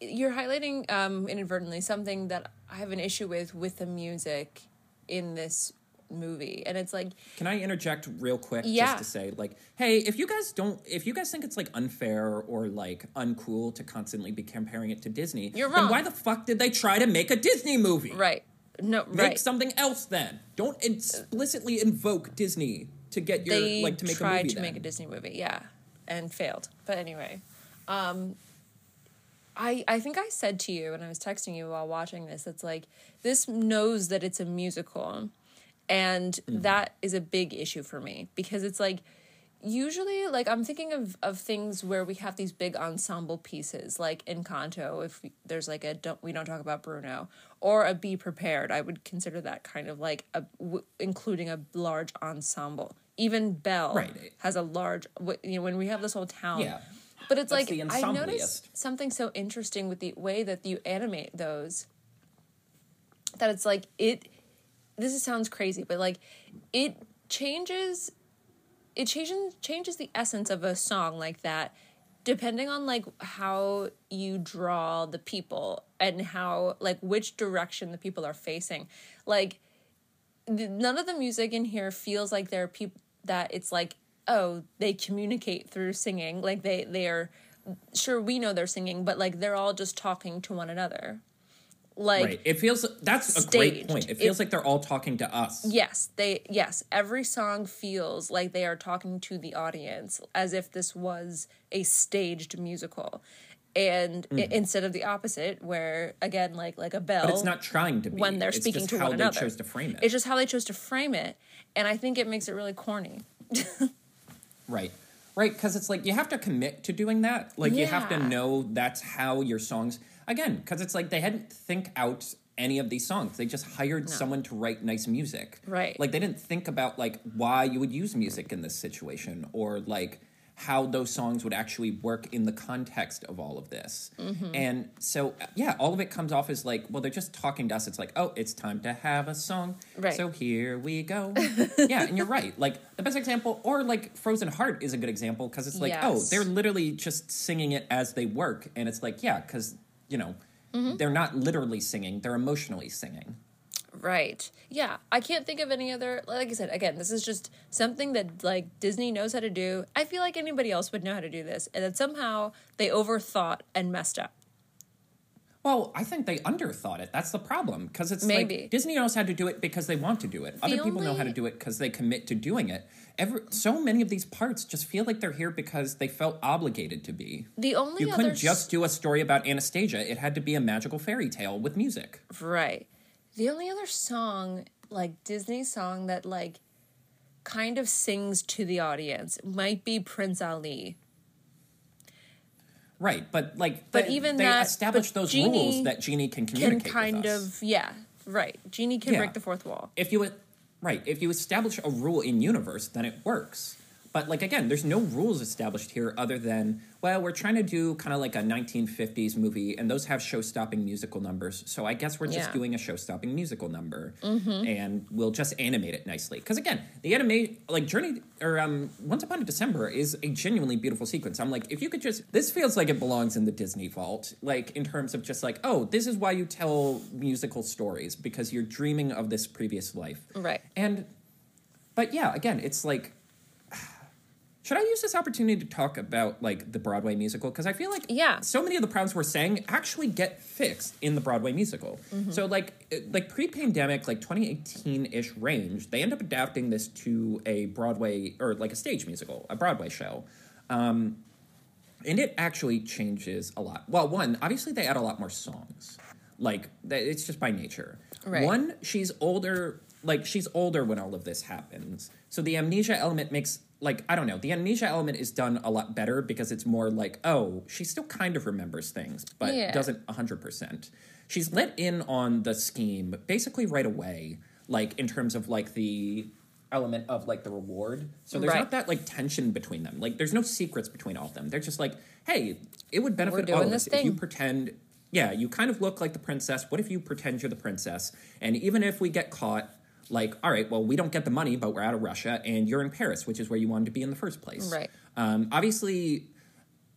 you're highlighting um, inadvertently something that I have an issue with with the music in this movie, and it's like Can I interject real quick Yeah. just to say, like, hey, if you guys don't, if you guys think it's like unfair or like uncool to constantly be comparing it to Disney, You're then wrong. why the fuck did they try to make a Disney movie? right, no, Make right. something else then. Don't explicitly invoke Disney to get your they like to make a tried movie. to then. make a Disney movie, yeah, and failed. But anyway, um, I I think I said to you, when I was texting you while watching this. It's like this knows that it's a musical, and Mm-hmm. that is a big issue for me because it's like usually like i'm thinking of of things where we have these big ensemble pieces like encanto if we- there's like a don't we don't talk about bruno or a be prepared i would consider that kind of like a w- including a large ensemble even belle Right. has a large you know when we have this whole town Yeah. but it's That's like i noticed something so interesting with the way that you animate those that it's like it this sounds crazy but like it changes it changes changes the essence of a song like that depending on like how you draw the people and how like which direction the people are facing like none of the music in here feels like there are people that it's like oh they communicate through singing like they they are sure we know they're singing but like they're all just talking to one another like right. It feels that's a great point. It feels It- like they're all talking to us. Yes, they yes, every song feels like they are talking to the audience as if this was a staged musical. And i- instead of the opposite where again like like a Belle Mm. But it's not trying to be. when they're It's speaking just to how one they another. chose to frame it. It's just how they chose to frame it and I think it makes it really corny. (laughs) Right. Right, because it's like you have to commit to doing that. Like you have to know that's how your songs again, because it's like they hadn't think out any of these songs. They just hired someone to write nice music. Right. Like they didn't think about like why you would use music in this situation or like how those songs would actually work in the context of all of this. Mm-hmm. And so yeah, all of it comes off as like, well, they're just talking to us. It's like, oh, it's time to have a song. Right. So here we go. (laughs) yeah, and you're right. Like the best example, or like Frozen Heart is a good example because it's like, oh, they're literally just singing it as they work, and it's like, yeah, because you know, Mm-hmm. they're not literally singing; they're emotionally singing. Right. Yeah. I can't think of any other like I said, again, this is just something that like Disney knows how to do. I feel like anybody else would know how to do this. And that somehow they overthought and messed up. Well, I think they underthought it. That's the problem because it's Maybe. like Disney knows how to do it because they want to do it. Other people know how to do it because they commit to doing it. Every, so many of these parts just feel like they're here because they felt obligated to be. The only You couldn't just do a story about Anastasia. It had to be a magical fairy tale with music. Right. The only other song, like Disney song that like kind of sings to the audience might be Prince Ali. Right, but like, But they, even they that- established but those Genie rules that Genie can Can communicate kind with us. of yeah, right. Genie can Yeah. break the fourth wall. if you right if you establish a rule in universe then it works but like again there's no rules established here other than well we're trying to do kind of like a 1950s movie and those have show-stopping musical numbers so i guess we're just Yeah. Mm-hmm. doing a show-stopping musical number and we'll just animate it nicely because again the animate like journey or um once upon a december is a genuinely beautiful sequence i'm like if you could just this feels like it belongs in the disney vault like in terms of just like oh this is why you tell musical stories because you're dreaming of this previous life Right. and, but yeah, again, it's like, should I use this opportunity to talk about like the Broadway musical? Because I feel like Yeah. so many of the problems we're saying actually get fixed in the Broadway musical. Mm-hmm. So like, like pre-pandemic, like 2018-ish range, they end up adapting this to a Broadway or like a stage musical, a Broadway show. Um, and it actually changes a lot. Well, one, obviously they add a lot more songs. Like it's just by nature. Right. One, she's older. Like she's older when all of this happens, so the amnesia element makes like I don't know. The amnesia element is done a lot better because it's more like oh, she still kind of remembers things, but Yeah. doesn't hundred percent. She's let in on the scheme basically right away. Like in terms of like the element of like the reward. So there's Right. not that like tension between them. Like there's no secrets between all of them. They're just like, hey, it would benefit all of us if you pretend. Yeah, you kind of look like the princess. What if you pretend you're the princess? And even if we get caught, like, all right, well, we don't get the money, but we're out of Russia, and you're in Paris, which is where you wanted to be in the first place. Right. Um, obviously,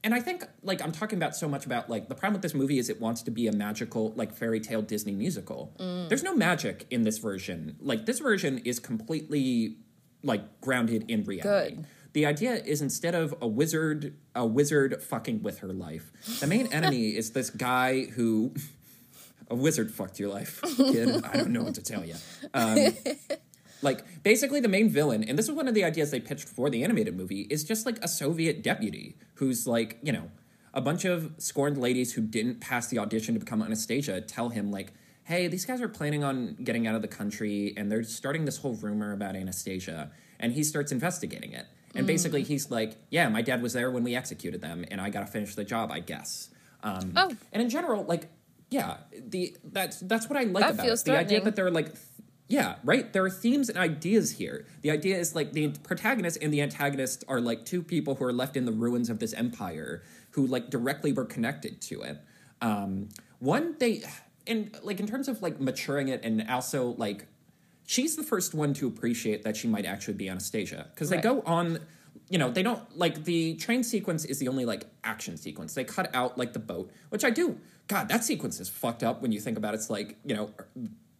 and I think like I'm talking about so much about like the problem with this movie is it wants to be a magical like fairy tale Disney musical. Mm. There's no magic in this version. Like this version is completely like grounded in reality. Good. The idea is instead of a wizard, a wizard fucking with her life, the main (laughs) enemy is this guy who a wizard fucked your life, kid. I don't know what to tell you. Um, (laughs) like basically the main villain and this is one of the ideas they pitched for the animated movie is just like a soviet deputy who's like you know a bunch of scorned ladies who didn't pass the audition to become anastasia tell him like hey these guys are planning on getting out of the country and they're starting this whole rumor about anastasia and he starts investigating it and basically he's like yeah my dad was there when we executed them and i gotta finish the job i guess um, Oh. and in general like yeah the that's that's what i like That about feels it the idea that they're like yeah, right. There are themes and ideas here. The idea is like the protagonist and the antagonist are like two people who are left in the ruins of this empire who like directly were connected to it. Um, one, they, and like in terms of like maturing it and also like, she's the first one to appreciate that she might actually be Anastasia because they go on. You know, they don't like the train sequence is the only like action sequence. They cut out like the boat, which I do. God, that sequence is fucked up when you think about it. It's like, you know,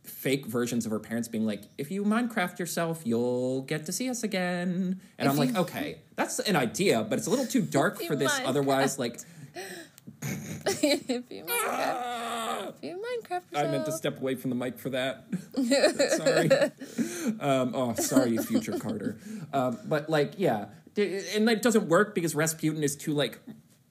fake versions of her parents being like, if you Minecraft yourself, you'll get to see us again. And If I'm like, okay, that's an idea, but it's a little too dark for this Minecraft. otherwise, like, if you Minecraft, if you Minecraft I meant to step away from the mic for that. (laughs) sorry. Um, oh, sorry, future Carter. Um, but like, yeah, and that doesn't work because Rasputin is too like.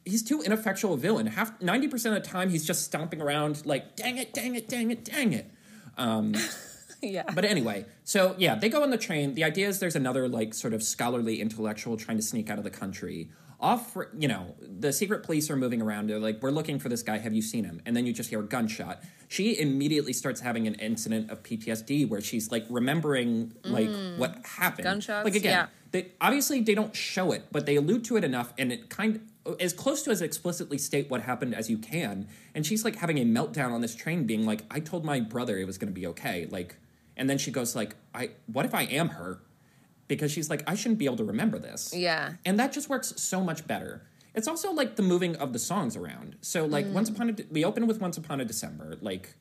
He's too ineffectual a villain. Half ninety percent of the time, he's just stomping around like, "Dang it, dang it, dang it, dang it." Um, (laughs) yeah. But anyway, so yeah, they go on the train. The idea is there's another like sort of scholarly intellectual trying to sneak out of the country. Off, you know, the secret police are moving around. They're like, "We're looking for this guy. Have you seen him?" And then you just hear a gunshot. She immediately starts having an incident of PTSD where she's like remembering like mm. what happened. Gunshots, Like again, yeah. they obviously they don't show it, but they allude to it enough, and it kind as close to as explicitly state what happened as you can. And she's like having a meltdown on this train, being like, "I told my brother it was going to be okay." Like, and then she goes like, "I what if I am her?" Because she's like, "I shouldn't be able to remember this." Yeah. and that just works so much better. It's also like the moving of the songs around. So like mm. once upon a De- we open with once upon a December, like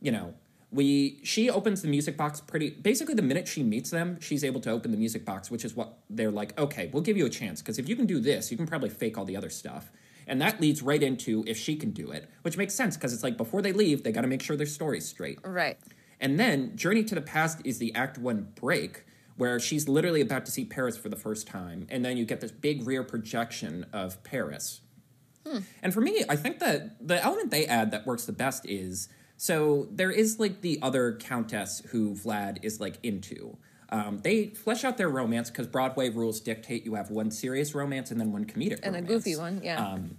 you know, we she opens the music box pretty basically the minute she meets them, she's able to open the music box, which is what they're like, okay, we'll give you a chance because if you can do this, you can probably fake all the other stuff. And that leads right into if she can do it, which makes sense because it's like before they leave, they got to make sure their story's straight. Right. And then Journey to the Past is the Act One break, where she's literally about to see Paris for the first time. And then you get this big rear projection of Paris. And for me, I think that the element they add that works the best is so there is like the other countess who Vlad is like into. Um, they flesh out their romance because Broadway rules dictate you have one serious romance and then one comedic And a goofy one, yeah. Um,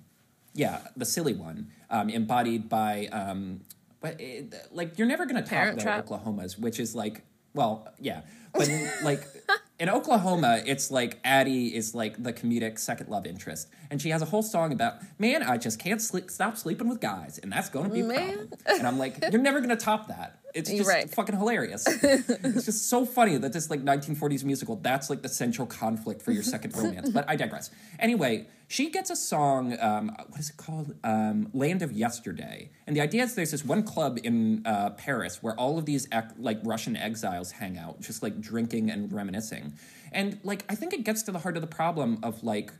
yeah, the silly one, um, embodied by, um, but it, like you're never gonna top Parent the Trap? Oklahomas, which is like, well, yeah, but like in Oklahoma, it's like Addie is like the comedic second love interest, and she has a whole song about, man, I just can't sleep, stop sleeping with guys, and that's gonna be a Man. problem. And I'm like, you're never gonna top that. It's just right. fucking hilarious. it's just so funny that this like 1940s musical that's like the central conflict for your second (laughs) romance. But I digress. Anyway, she gets a song. Um, what is it called? Um, Land of Yesterday. And the idea is there's this one club in uh, Paris where all of these ec- like Russian exiles hang out, just like drinking and reminiscing. And like I think it gets to the heart of the problem of like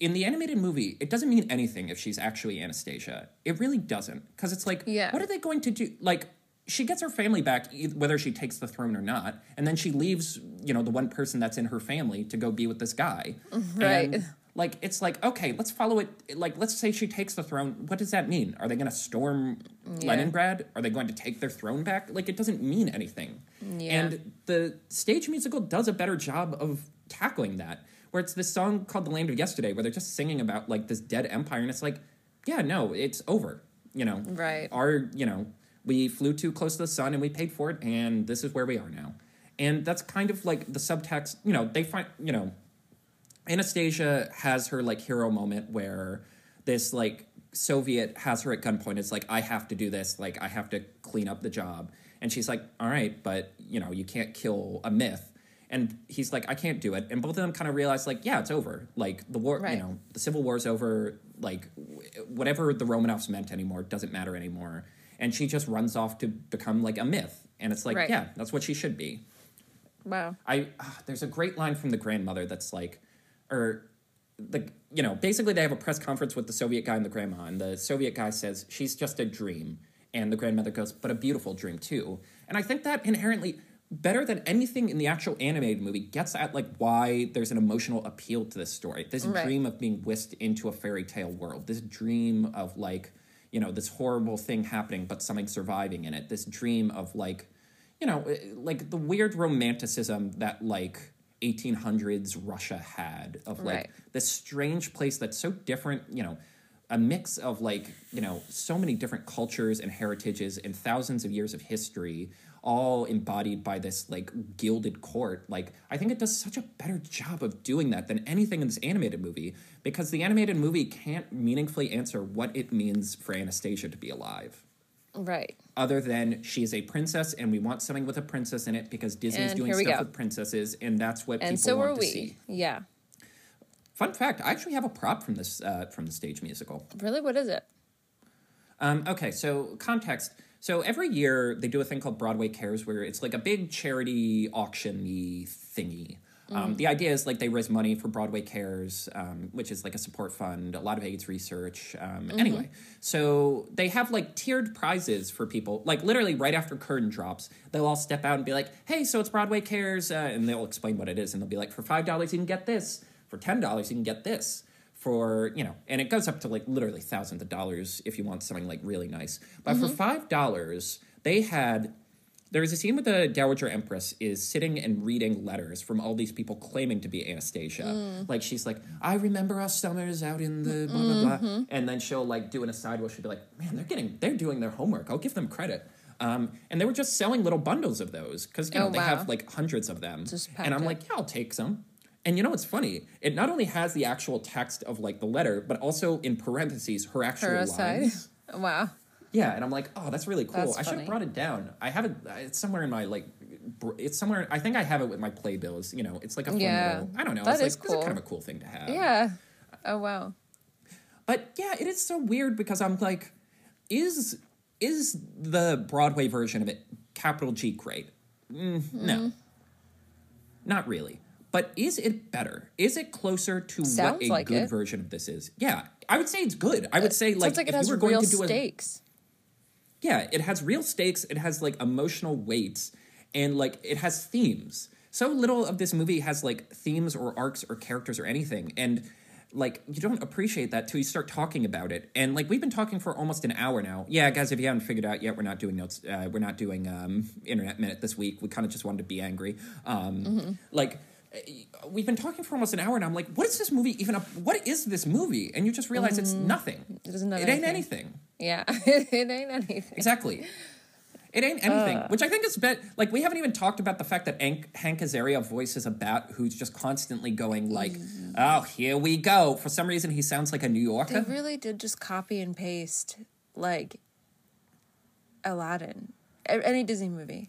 in the animated movie, it doesn't mean anything if she's actually Anastasia. It really doesn't. Because it's like, Yeah. what are they going to do? Like, she gets her family back, whether she takes the throne or not, and then she leaves, you know, the one person that's in her family to go be with this guy. (laughs) Right. And, like, it's like, okay, let's follow it. Like, let's say she takes the throne. What does that mean? Are they going to storm Yeah. Leningrad? Are they going to take their throne back? Like, it doesn't mean anything. Yeah. And the stage musical does a better job of tackling that. Where it's this song called "The Land of Yesterday," where they're just singing about like this dead empire, and it's like, yeah, no, it's over. You know, Right. Our, you know, we flew too close to the sun and we paid for it, and this is where we are now. And that's kind of like the subtext, you know, they find, you know, Anastasia has her like hero moment where this like Soviet has her at gunpoint. It's like, I have to do this. Like, I have to clean up the job. And she's like, all right, but, you know, you can't kill a myth. And he's like, I can't do it. And both of them kind of realize, like, yeah, it's over. Like, the war, Right. you know, the Civil War's over. Like, whatever the Romanovs meant anymore doesn't matter anymore. And she just runs off to become like a myth. And it's like, Right. yeah, that's what she should be. Wow. I ah, there's a great line from the grandmother that's like, or the you know basically they have a press conference with the Soviet guy and the grandma, and the Soviet guy says she's just a dream, and the grandmother goes, but a beautiful dream too. And I think that inherently better than anything in the actual animated movie gets at like why there's an emotional appeal to this story. This Right. dream of being whisked into a fairy tale world. This dream of like you know this horrible thing happening but something surviving in it. This dream of like you know, eh, like the weird romanticism that like 1800s Russia had of like Right. this strange place that's so different, you know, a mix of like, you know, so many different cultures and heritages and thousands of years of history all embodied by this like gilded court. Like I think it does such a better job of doing that than anything in this animated movie because the animated movie can't meaningfully answer what it means for Anastasia to be alive Right. Other than she is a princess and we want something with a princess in it because Disney's And doing stuff go. with princesses and that's what And people so want are to we. see. Yeah. Fun fact, I actually have a prop from this uh, from the stage musical. Really? What is it? Um, okay, so context. So every year they do a thing called Broadway Cares where it's like a big charity auction thingy. Um, the idea is like they raise money for Broadway Cares, um, which is like a support fund, a lot of AIDS research. Um, Anyway, so they have like tiered prizes for people. Like literally right after curtain drops, they'll all step out and be like, "Hey, so it's Broadway Cares," uh, and they'll explain what it is, and they'll be like, "For five dollars, you can get this. For ten dollars, you can get this." for you know and it goes up to like literally thousands of dollars if you want something like really nice but for five dollars they had there was a scene where the dowager empress is sitting and reading letters from all these people claiming to be anastasia. Like she's like i remember our summers out in the blah blah blah. And then she'll like do an aside where she'll be like man they're getting they're doing their homework. I'll give them credit. Um, and they were just selling little bundles of those because you know Oh, they wow. have like hundreds of them. Just and i'm like yeah i'll take some. And you know what's funny? It not only has the actual text of like the letter, but also in parentheses her actual Her lines. (laughs) Wow. Yeah, and I'm like, oh, that's really cool. That's I should have brought it down. I have it. It's somewhere in my like. It's somewhere. I think I have it with my playbills. You know, it's like a fun Yeah, little. I don't know. that it's like is this is kind of a cool thing to have. Yeah. Oh wow. But yeah, it is so weird because I'm like, is is the Broadway version of it capital G great? Mm, Mm-hmm. No, not really. But is it better? Is it closer to Sounds what a like good it. version of this is? Yeah, I would say it's good. I would say like like it if has you were going to do a stakes. Yeah, it has real stakes, it has like emotional weights, and like it has themes. So little of this movie has like themes or arcs or characters or anything. And like you don't appreciate that till you start talking about it. And like we've been talking for almost an hour now. Yeah, guys, if you haven't figured out yet, we're not doing notes. Uh, we're not doing um, internet minute this week. We kind of just wanted to be angry. Um, Like uh, we've been talking for almost an hour, and I'm like, what is this movie even? Up? What is this movie? And you just realize it's nothing. It doesn't It ain't anything. anything. Yeah. (laughs) it ain't anything. Exactly. It ain't anything, Uh. which I think is bet. Like we haven't even talked about the fact that Hank, Hank Azaria voices a bat who's just constantly going like, "Oh, here we go." For some reason, he sounds like a New Yorker. They really did just copy and paste like Aladdin. Any Disney movie.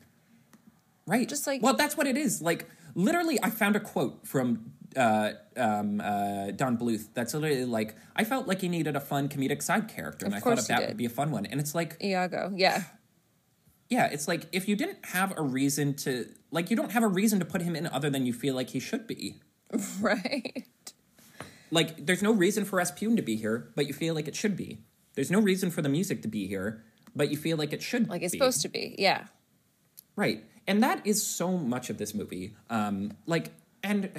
right? just like- well, that's what it is. Like literally, I found a quote from uh, um, uh, Don Bluth that's literally like, "I felt like he needed a fun comedic side character, and I thought course did. would be a fun one." And it's like, Iago. Yeah. yeah, it's like if you didn't have a reason to, like, you don't have a reason to put him in other than you feel like he should be. (laughs) right. like there's no reason for Rasputin to be here, but you feel like it should be. There's no reason for the music to be here, but you feel like it should be. Like it's be. supposed to be. Yeah. Right. And that is so much of this movie. Um like and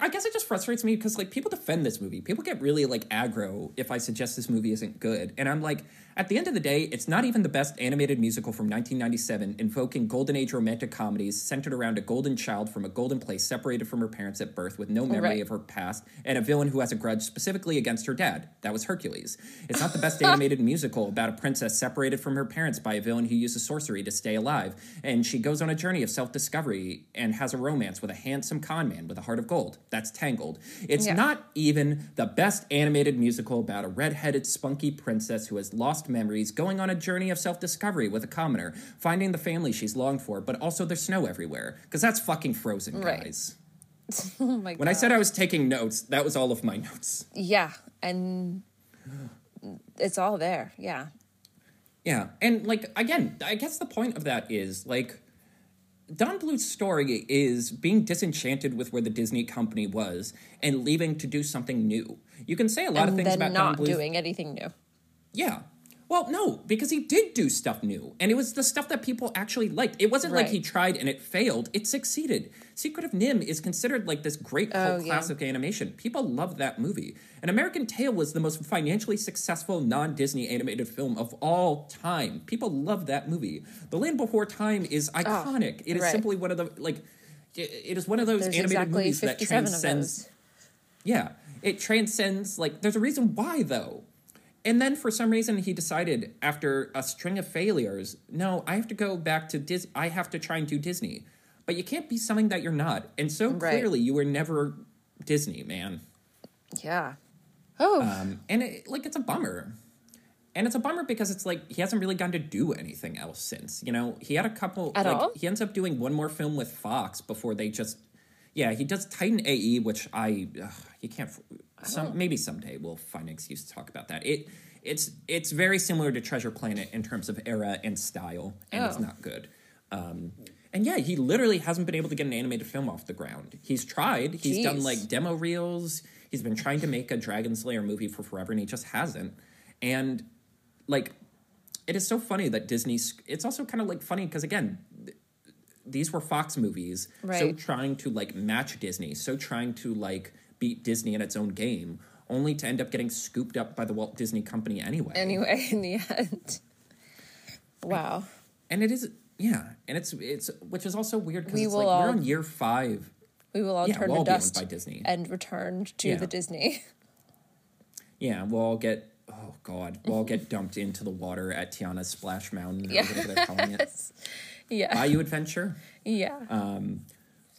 I guess it just frustrates me because like people defend this movie. People get really like aggro if I suggest this movie isn't good, and I'm like, at the end of the day, it's not even the best animated musical from 1997, invoking golden age romantic comedies centered around a golden child from a golden place separated from her parents at birth with no memory Right. of her past, and a villain who has a grudge specifically against her dad. That was Hercules. It's not the best (laughs) animated musical about a princess separated from her parents by a villain who uses sorcery to stay alive, and she goes on a journey of self discovery and has a romance with a handsome con man with a heart of gold. That's Tangled. It's Yeah. not even the best animated musical about a red-headed spunky princess who has lost memories going on a journey of self-discovery with a commoner finding the family she's longed for but also there's snow everywhere because that's fucking frozen Right. guys (laughs) Oh my god. when i said i was taking notes that was all of my notes yeah, and it's all there. Yeah. yeah and like again i guess the point of that is like Don Bluth's story is being disenchanted with where the Disney company was and leaving to do something new. You can say a lot of things about not Don Bluth. doing anything new. Yeah. Well, no, because he did do stuff new, and it was the stuff that people actually liked. It wasn't like he tried and it failed; it succeeded. Secret of NIMH is considered like this great cult Oh, yeah. classic animation. People love that movie. An American Tail was the most financially successful non-Disney animated film of all time. People love that movie. The Land Before Time is iconic. it is right. simply one of the like. it- It is one of those There's animated exactly movies that transcends yeah, it transcends like there's a reason why though. And then for some reason he decided after a string of failures, no, I have to go back to Dis I have to try and do Disney. But you can't be something that you're not. And so Right. clearly you were never Disney, man. Yeah. Oh, Um, and it, like it's a bummer. And it's a bummer because it's like he hasn't really gotten to do anything else since. You know, he had a couple At like all? he ends up doing one more film with Fox before they just yeah, he does Titan AE, which I ugh, you can't some maybe someday we'll find an excuse to talk about that. It it's it's very similar to Treasure Planet in terms of era and style, and it's Oh. not good. Um, and yeah, he literally hasn't been able to get an animated film off the ground. He's tried. He's done like demo reels. He's been trying to make a Dragon's Lair movie for forever, and he just hasn't. And like, it is so funny that Disney. It's also kind of like funny because again, th- these were Fox movies, right. so trying to like match Disney, so trying to like beat Disney in its own game, only to end up getting scooped up by the Walt Disney Company anyway. anyway, (laughs) in the end. Wow. and it is yeah, and it's it's which is also weird because We it's will like we're all- on year five. We will all Yeah, turn we'll to dust by Disney. and return to Yeah. the Disney. (laughs) Yeah, we'll all get oh god, we'll all get dumped into the water at Tiana's Splash Mountain or Yeah. whatever they're calling it. (laughs) yeah. Bayou Adventure. yeah. Um,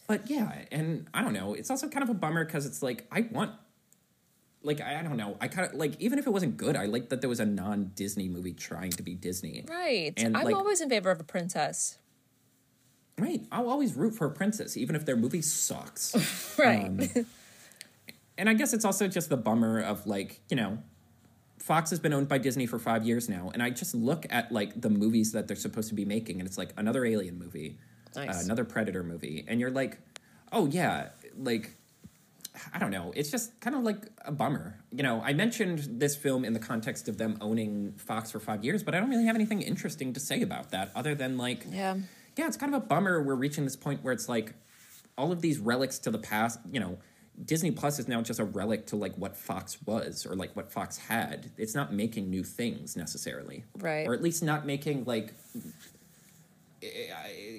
But yeah, and I don't know. It's also kind of a bummer because it's like I want, like I, I don't know. I kind of like even if it wasn't good, I like that there was a non-Disney movie trying to be Disney. right. and, I'm like- always in favor of a princess. Right. I'll always root for a princess, even if their movie sucks. (laughs) Right. Um, and I guess it's also just the bummer of like you know, Fox has been owned by Disney for five years now, and I just look at like the movies that they're supposed to be making, and it's like another Alien movie, Nice. uh, another Predator movie, and you're like, oh yeah, like I don't know. It's just kind of like a bummer. You know, I mentioned this film in the context of them owning Fox for five years, but I don't really have anything interesting to say about that other than like, yeah. yeah, it's kind of a bummer we're reaching this point where it's like all of these relics to the past, you know, Disney Plus is now just a relic to like what Fox was or like what Fox had. It's not making new things necessarily. Right. Or at least not making like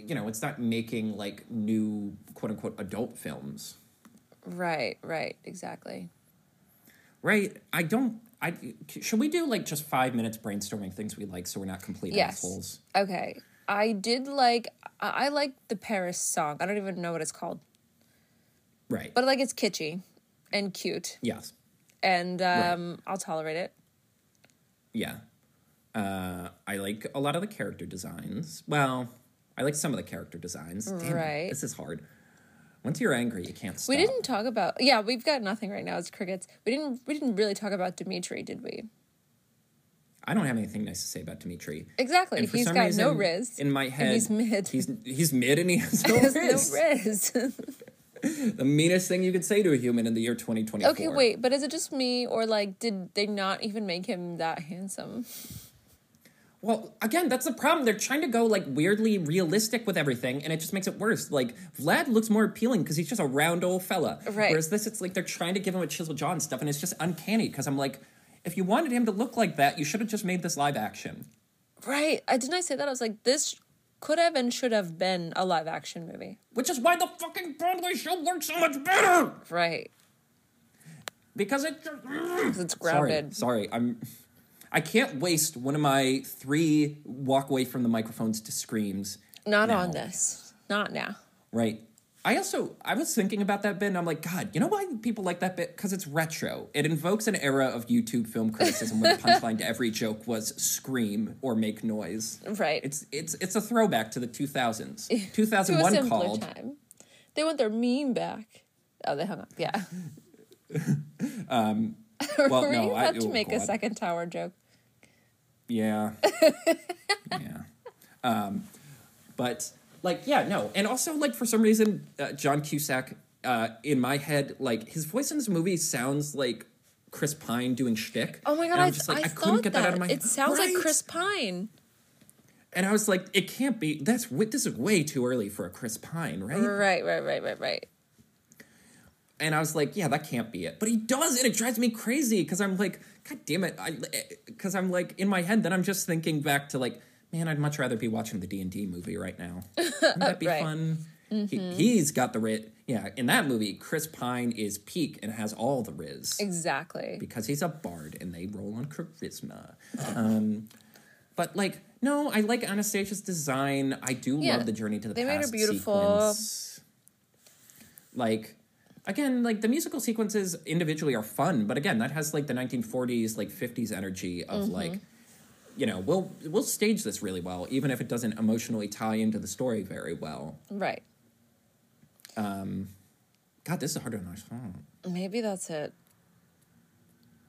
you know, it's not making like new quote unquote adult films. Right. Right. Exactly. Right? I don't I should we do like just 5 minutes brainstorming things we like so we're not complete Yes. assholes? Okay. I did like. I I like the Paris song. I don't even know what it's called, Right. but like it's kitschy and cute, yes. and um, I'll tolerate it. Yeah. Uh, I like a lot of the character designs. Well, I like some of the character designs. Damn it, Right. this is hard. Once you're angry, you can't stop. We didn't talk about. Yeah, we've got nothing right now. It's crickets. We didn't. We didn't really talk about Dimitri, did we? I don't have anything nice to say about Dimitri. Exactly. And He's got reason, no riz. In my head, he's mid. He's he's mid, and he has no There's riz. no riz. (laughs) The meanest thing you could say to a human in the year 2024. okay, wait, but is it just me, or like, did they not even make him that handsome? Well, again, that's the problem. They're trying to go like weirdly realistic with everything, and it just makes it worse. Like Vlad looks more appealing because he's just a round old fella. Right. Whereas this, it's like they're trying to give him a chisel jaw and stuff, and it's just uncanny. Because I'm like, if you wanted him to look like that, you should have just made this live action. Right. I didn't I say that? I was like, this could have and should have been a live action movie. Which is why the fucking Broadway show works so much better. Right. Because it. it's grounded. Sorry, sorry, I'm. I can't waste one of my three walk away from the microphones to screams. Not now. on this. Not now. Right. I also I was thinking about that bit and I'm like, God, you know why people like that bit? Because it's retro. It invokes an era of YouTube film criticism where the (laughs) punchline to every joke was scream or make noise. Right. It's it's it's a throwback to the 2000s. (laughs) to a 2001 called time. They want their meme back. Oh, they hung up. Yeah. (laughs) Um, (laughs) well, Were no, you I- about to oh, make a second tower joke? Yeah. (laughs) yeah. Um, but like, yeah, no, and also like for some reason, uh, John Cusack, uh, in my head, like his voice in this movie sounds like Chris Pine doing shtick. Oh my god, I, just like, I, couldn't thought get that. that out of my head. it sounds like Chris Pine. And I was like, it can't be. That's this is way too early for a Chris Pine, right? Right, right, right, right, right. And I was like, yeah, that can't be it. But he does, and it drives me crazy because I'm like, God damn it! Because I'm like in my head, then I'm just thinking back to like, man, I'd much rather be watching the D and D movie right now. (laughs) Wouldn't that be Right. fun? He, he's got the riz. Yeah, in that movie, Chris Pine is peak and has all the riz Exactly. because he's a bard and they roll on charisma. Um, but like, no, I like Anastasia's design. I do Yeah, love the journey to the they made her past beautiful. sequence. Like, again, like the musical sequences individually are fun, but again, that has like the 1940s, like 50s energy of Mm-hmm. like, you know, we'll we'll stage this really well, even if it doesn't emotionally tie into the story very well. Right. Um, God, this is hard to understand. Maybe that's it.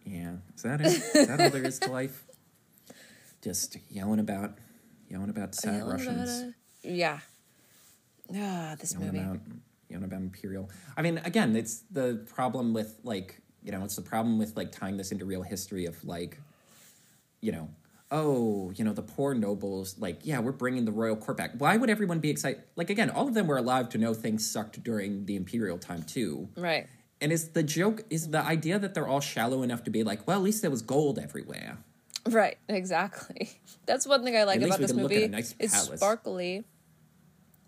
Yeah, is that it? Is that all there is to life? (laughs) Just yelling about, yelling about sad Yelling about Russians, it. Yeah. Ah, this yelling movie. about, yelling about imperial. I mean, again, it's the problem with like, you know, it's the problem with like tying this into real history of like, you know, oh, you know, the poor nobles. Like, yeah, we're bringing the royal court back. Why would everyone be excited? Like, again, all of them were alive to know things sucked during the imperial time too. Right. And is the joke is the idea that they're all shallow enough to be like, well, at least there was gold everywhere. Right. Exactly. (laughs) That's one thing I like At about this can look at movie. nice it's palace. sparkly.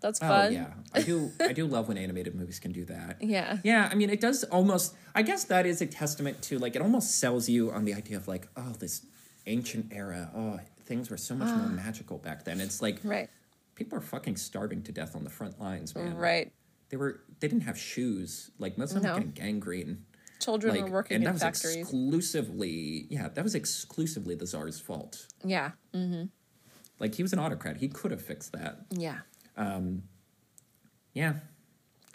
That's oh, fun. Oh yeah, I do. I do love when animated movies can do that. (laughs) Yeah. Yeah, I mean, it does almost. I guess that is a testament to like it almost sells you on the idea of like, oh, this ancient era. Oh, things were so much more ah. magical back then. It's like Right. people are fucking starving to death on the front lines, man. Right. They were. They didn't have shoes. Like most of them No. were getting gangrene. Children Like, were working and that in was factories. exclusively. Yeah, that was exclusively the czar's fault. yeah. Mm-hmm. Like he was an autocrat. He could have fixed that. Yeah. Yeah.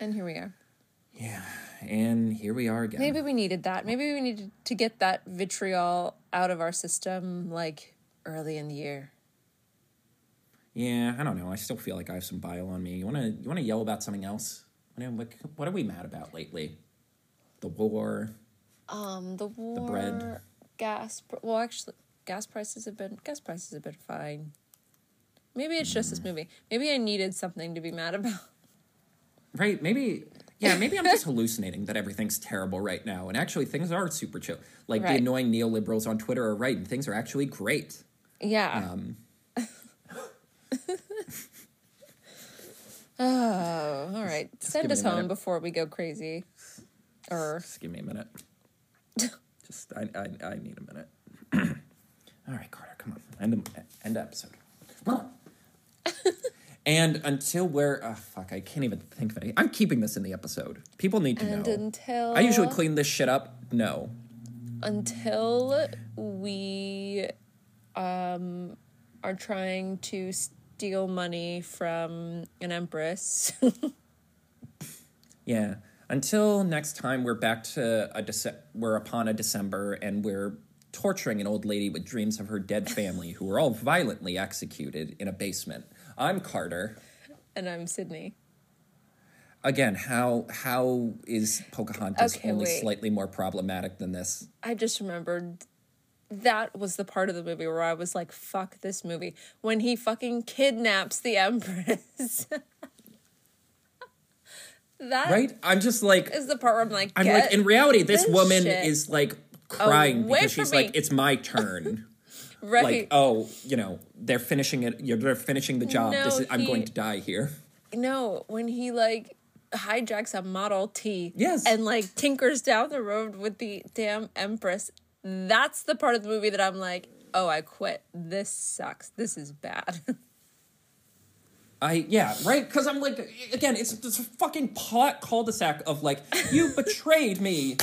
And here we are. Yeah. And here we are again. Maybe we needed that. Maybe we needed to get that vitriol out of our system like early in the year. Yeah, I don't know. I still feel like I have some bile on me. You wanna you wanna yell about something else? What are we mad about lately? The war. Um, the war, The bread. gas. Well, actually, gas prices have been gas prices have been fine. Maybe it's just this movie. Maybe I needed something to be mad about. Right? Maybe yeah, maybe I'm just hallucinating that everything's terrible right now. And actually things are super chill. Like the annoying neoliberals on Twitter are right and things are actually great. Yeah. Um (laughs) oh, all right. Send give us home minute. before we go crazy. Or just give me a minute. just I, I I need a minute. (clears throat) All right, Carter, come on. End the, end the episode. (laughs) and until we're oh fuck, I can't even think of any. I'm keeping this in the episode. People need to and know. until I usually clean this shit up. No. until we um are trying to steal money from an empress. (laughs) Yeah. Until next time, we're back to a Dece- we're upon a December, and we're torturing an old lady with dreams of her dead family, who were all violently executed in a basement. I'm Carter. and I'm Sydney. Again, how how is Pocahontas Okay, only wait. slightly more problematic than this? I just remembered that was the part of the movie where I was like, fuck this movie. When he fucking kidnaps the Empress. (laughs) that Right? I'm just like is the part where I'm like, I'm like in reality this this woman shit is like crying away because she's me. like it's my turn. (laughs) right. like oh, you know, they're finishing it you're they're finishing the job. this No, is I'm he- going to die here. no, when he like hijacks a Model T Yes. and like tinkers down the road with the damn Empress, that's the part of the movie that I'm like, oh, I quit. This sucks. This is bad. (laughs) I yeah right because I'm like again it's this fucking plot cul-de-sac of like you (laughs) betrayed me,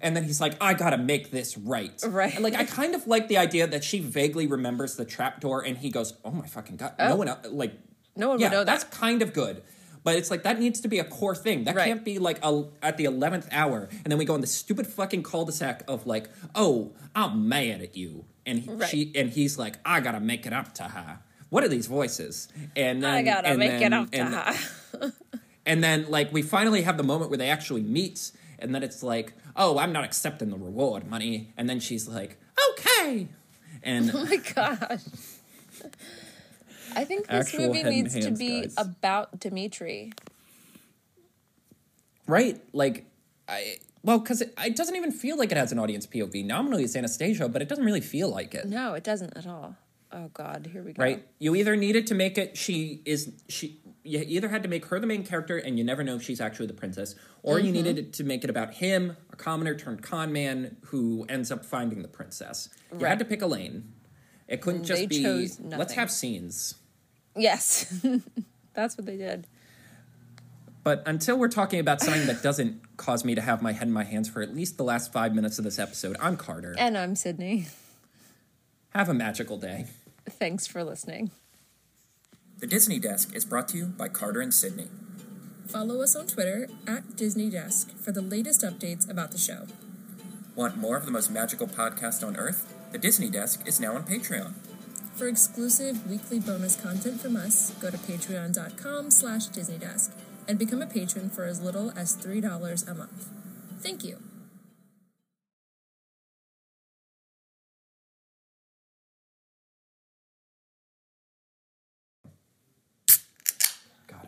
and then he's like I gotta make this right Right. and like I kind of like the idea that she vaguely remembers the trapdoor and he goes oh my fucking god no Oh. one el- like no one yeah would know that's kind of good. But it's like that needs to be a core thing. That Right. can't be like a, at the eleventh hour, and then we go on the stupid fucking cul-de-sac of like, "Oh, I'm mad at you," and he, Right. she and he's like, "I gotta make it up to her." What are these voices? And then, I gotta and make then, it up to and, her. (laughs) And then like we finally have the moment where they actually meet, and then it's like, "Oh, I'm not accepting the reward money," and then she's like, "Okay," and (laughs) Oh my gosh. I think this movie needs to be guys. about Dimitri. right, like I. Well, because it, it doesn't even feel like it has an audience POV. Nominally, it's Anastasia, but it doesn't really feel like it. No, it doesn't at all. Oh God, here we go. right? You either needed to make it she is she you either had to make her the main character and you never know if she's actually the princess, or Mm-hmm. you needed it to make it about him, a commoner turned con man who ends up finding the princess. You had to pick a lane. It couldn't just They be let's have scenes. Yes, (laughs) that's what they did. But until we're talking about something that doesn't cause me to have my head in my hands for at least the last five minutes of this episode, I'm Carter. And I'm Sydney. Have a magical day. Thanks for listening. The Disney Desk is brought to you by Carter and Sydney. Follow us on Twitter at Disney Desk for the latest updates about the show. Want more of the most magical podcast on earth? The Disney Desk is now on Patreon. For exclusive weekly bonus content from us, go to patreon.com slash disneydesk and become a patron for as little as $3 a month. Thank you.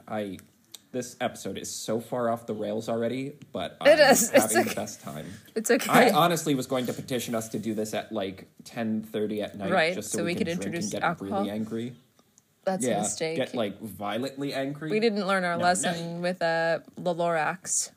I this episode is so far off the rails already, but I'm. It's having okay. the best time. It's okay. I honestly was going to petition us to do this at like ten thirty at night, Right, just so, so we, we could, introduce and get alcohol. really angry. that's a mistake. get like violently angry. we didn't learn our No, lesson with uh, the Lorax.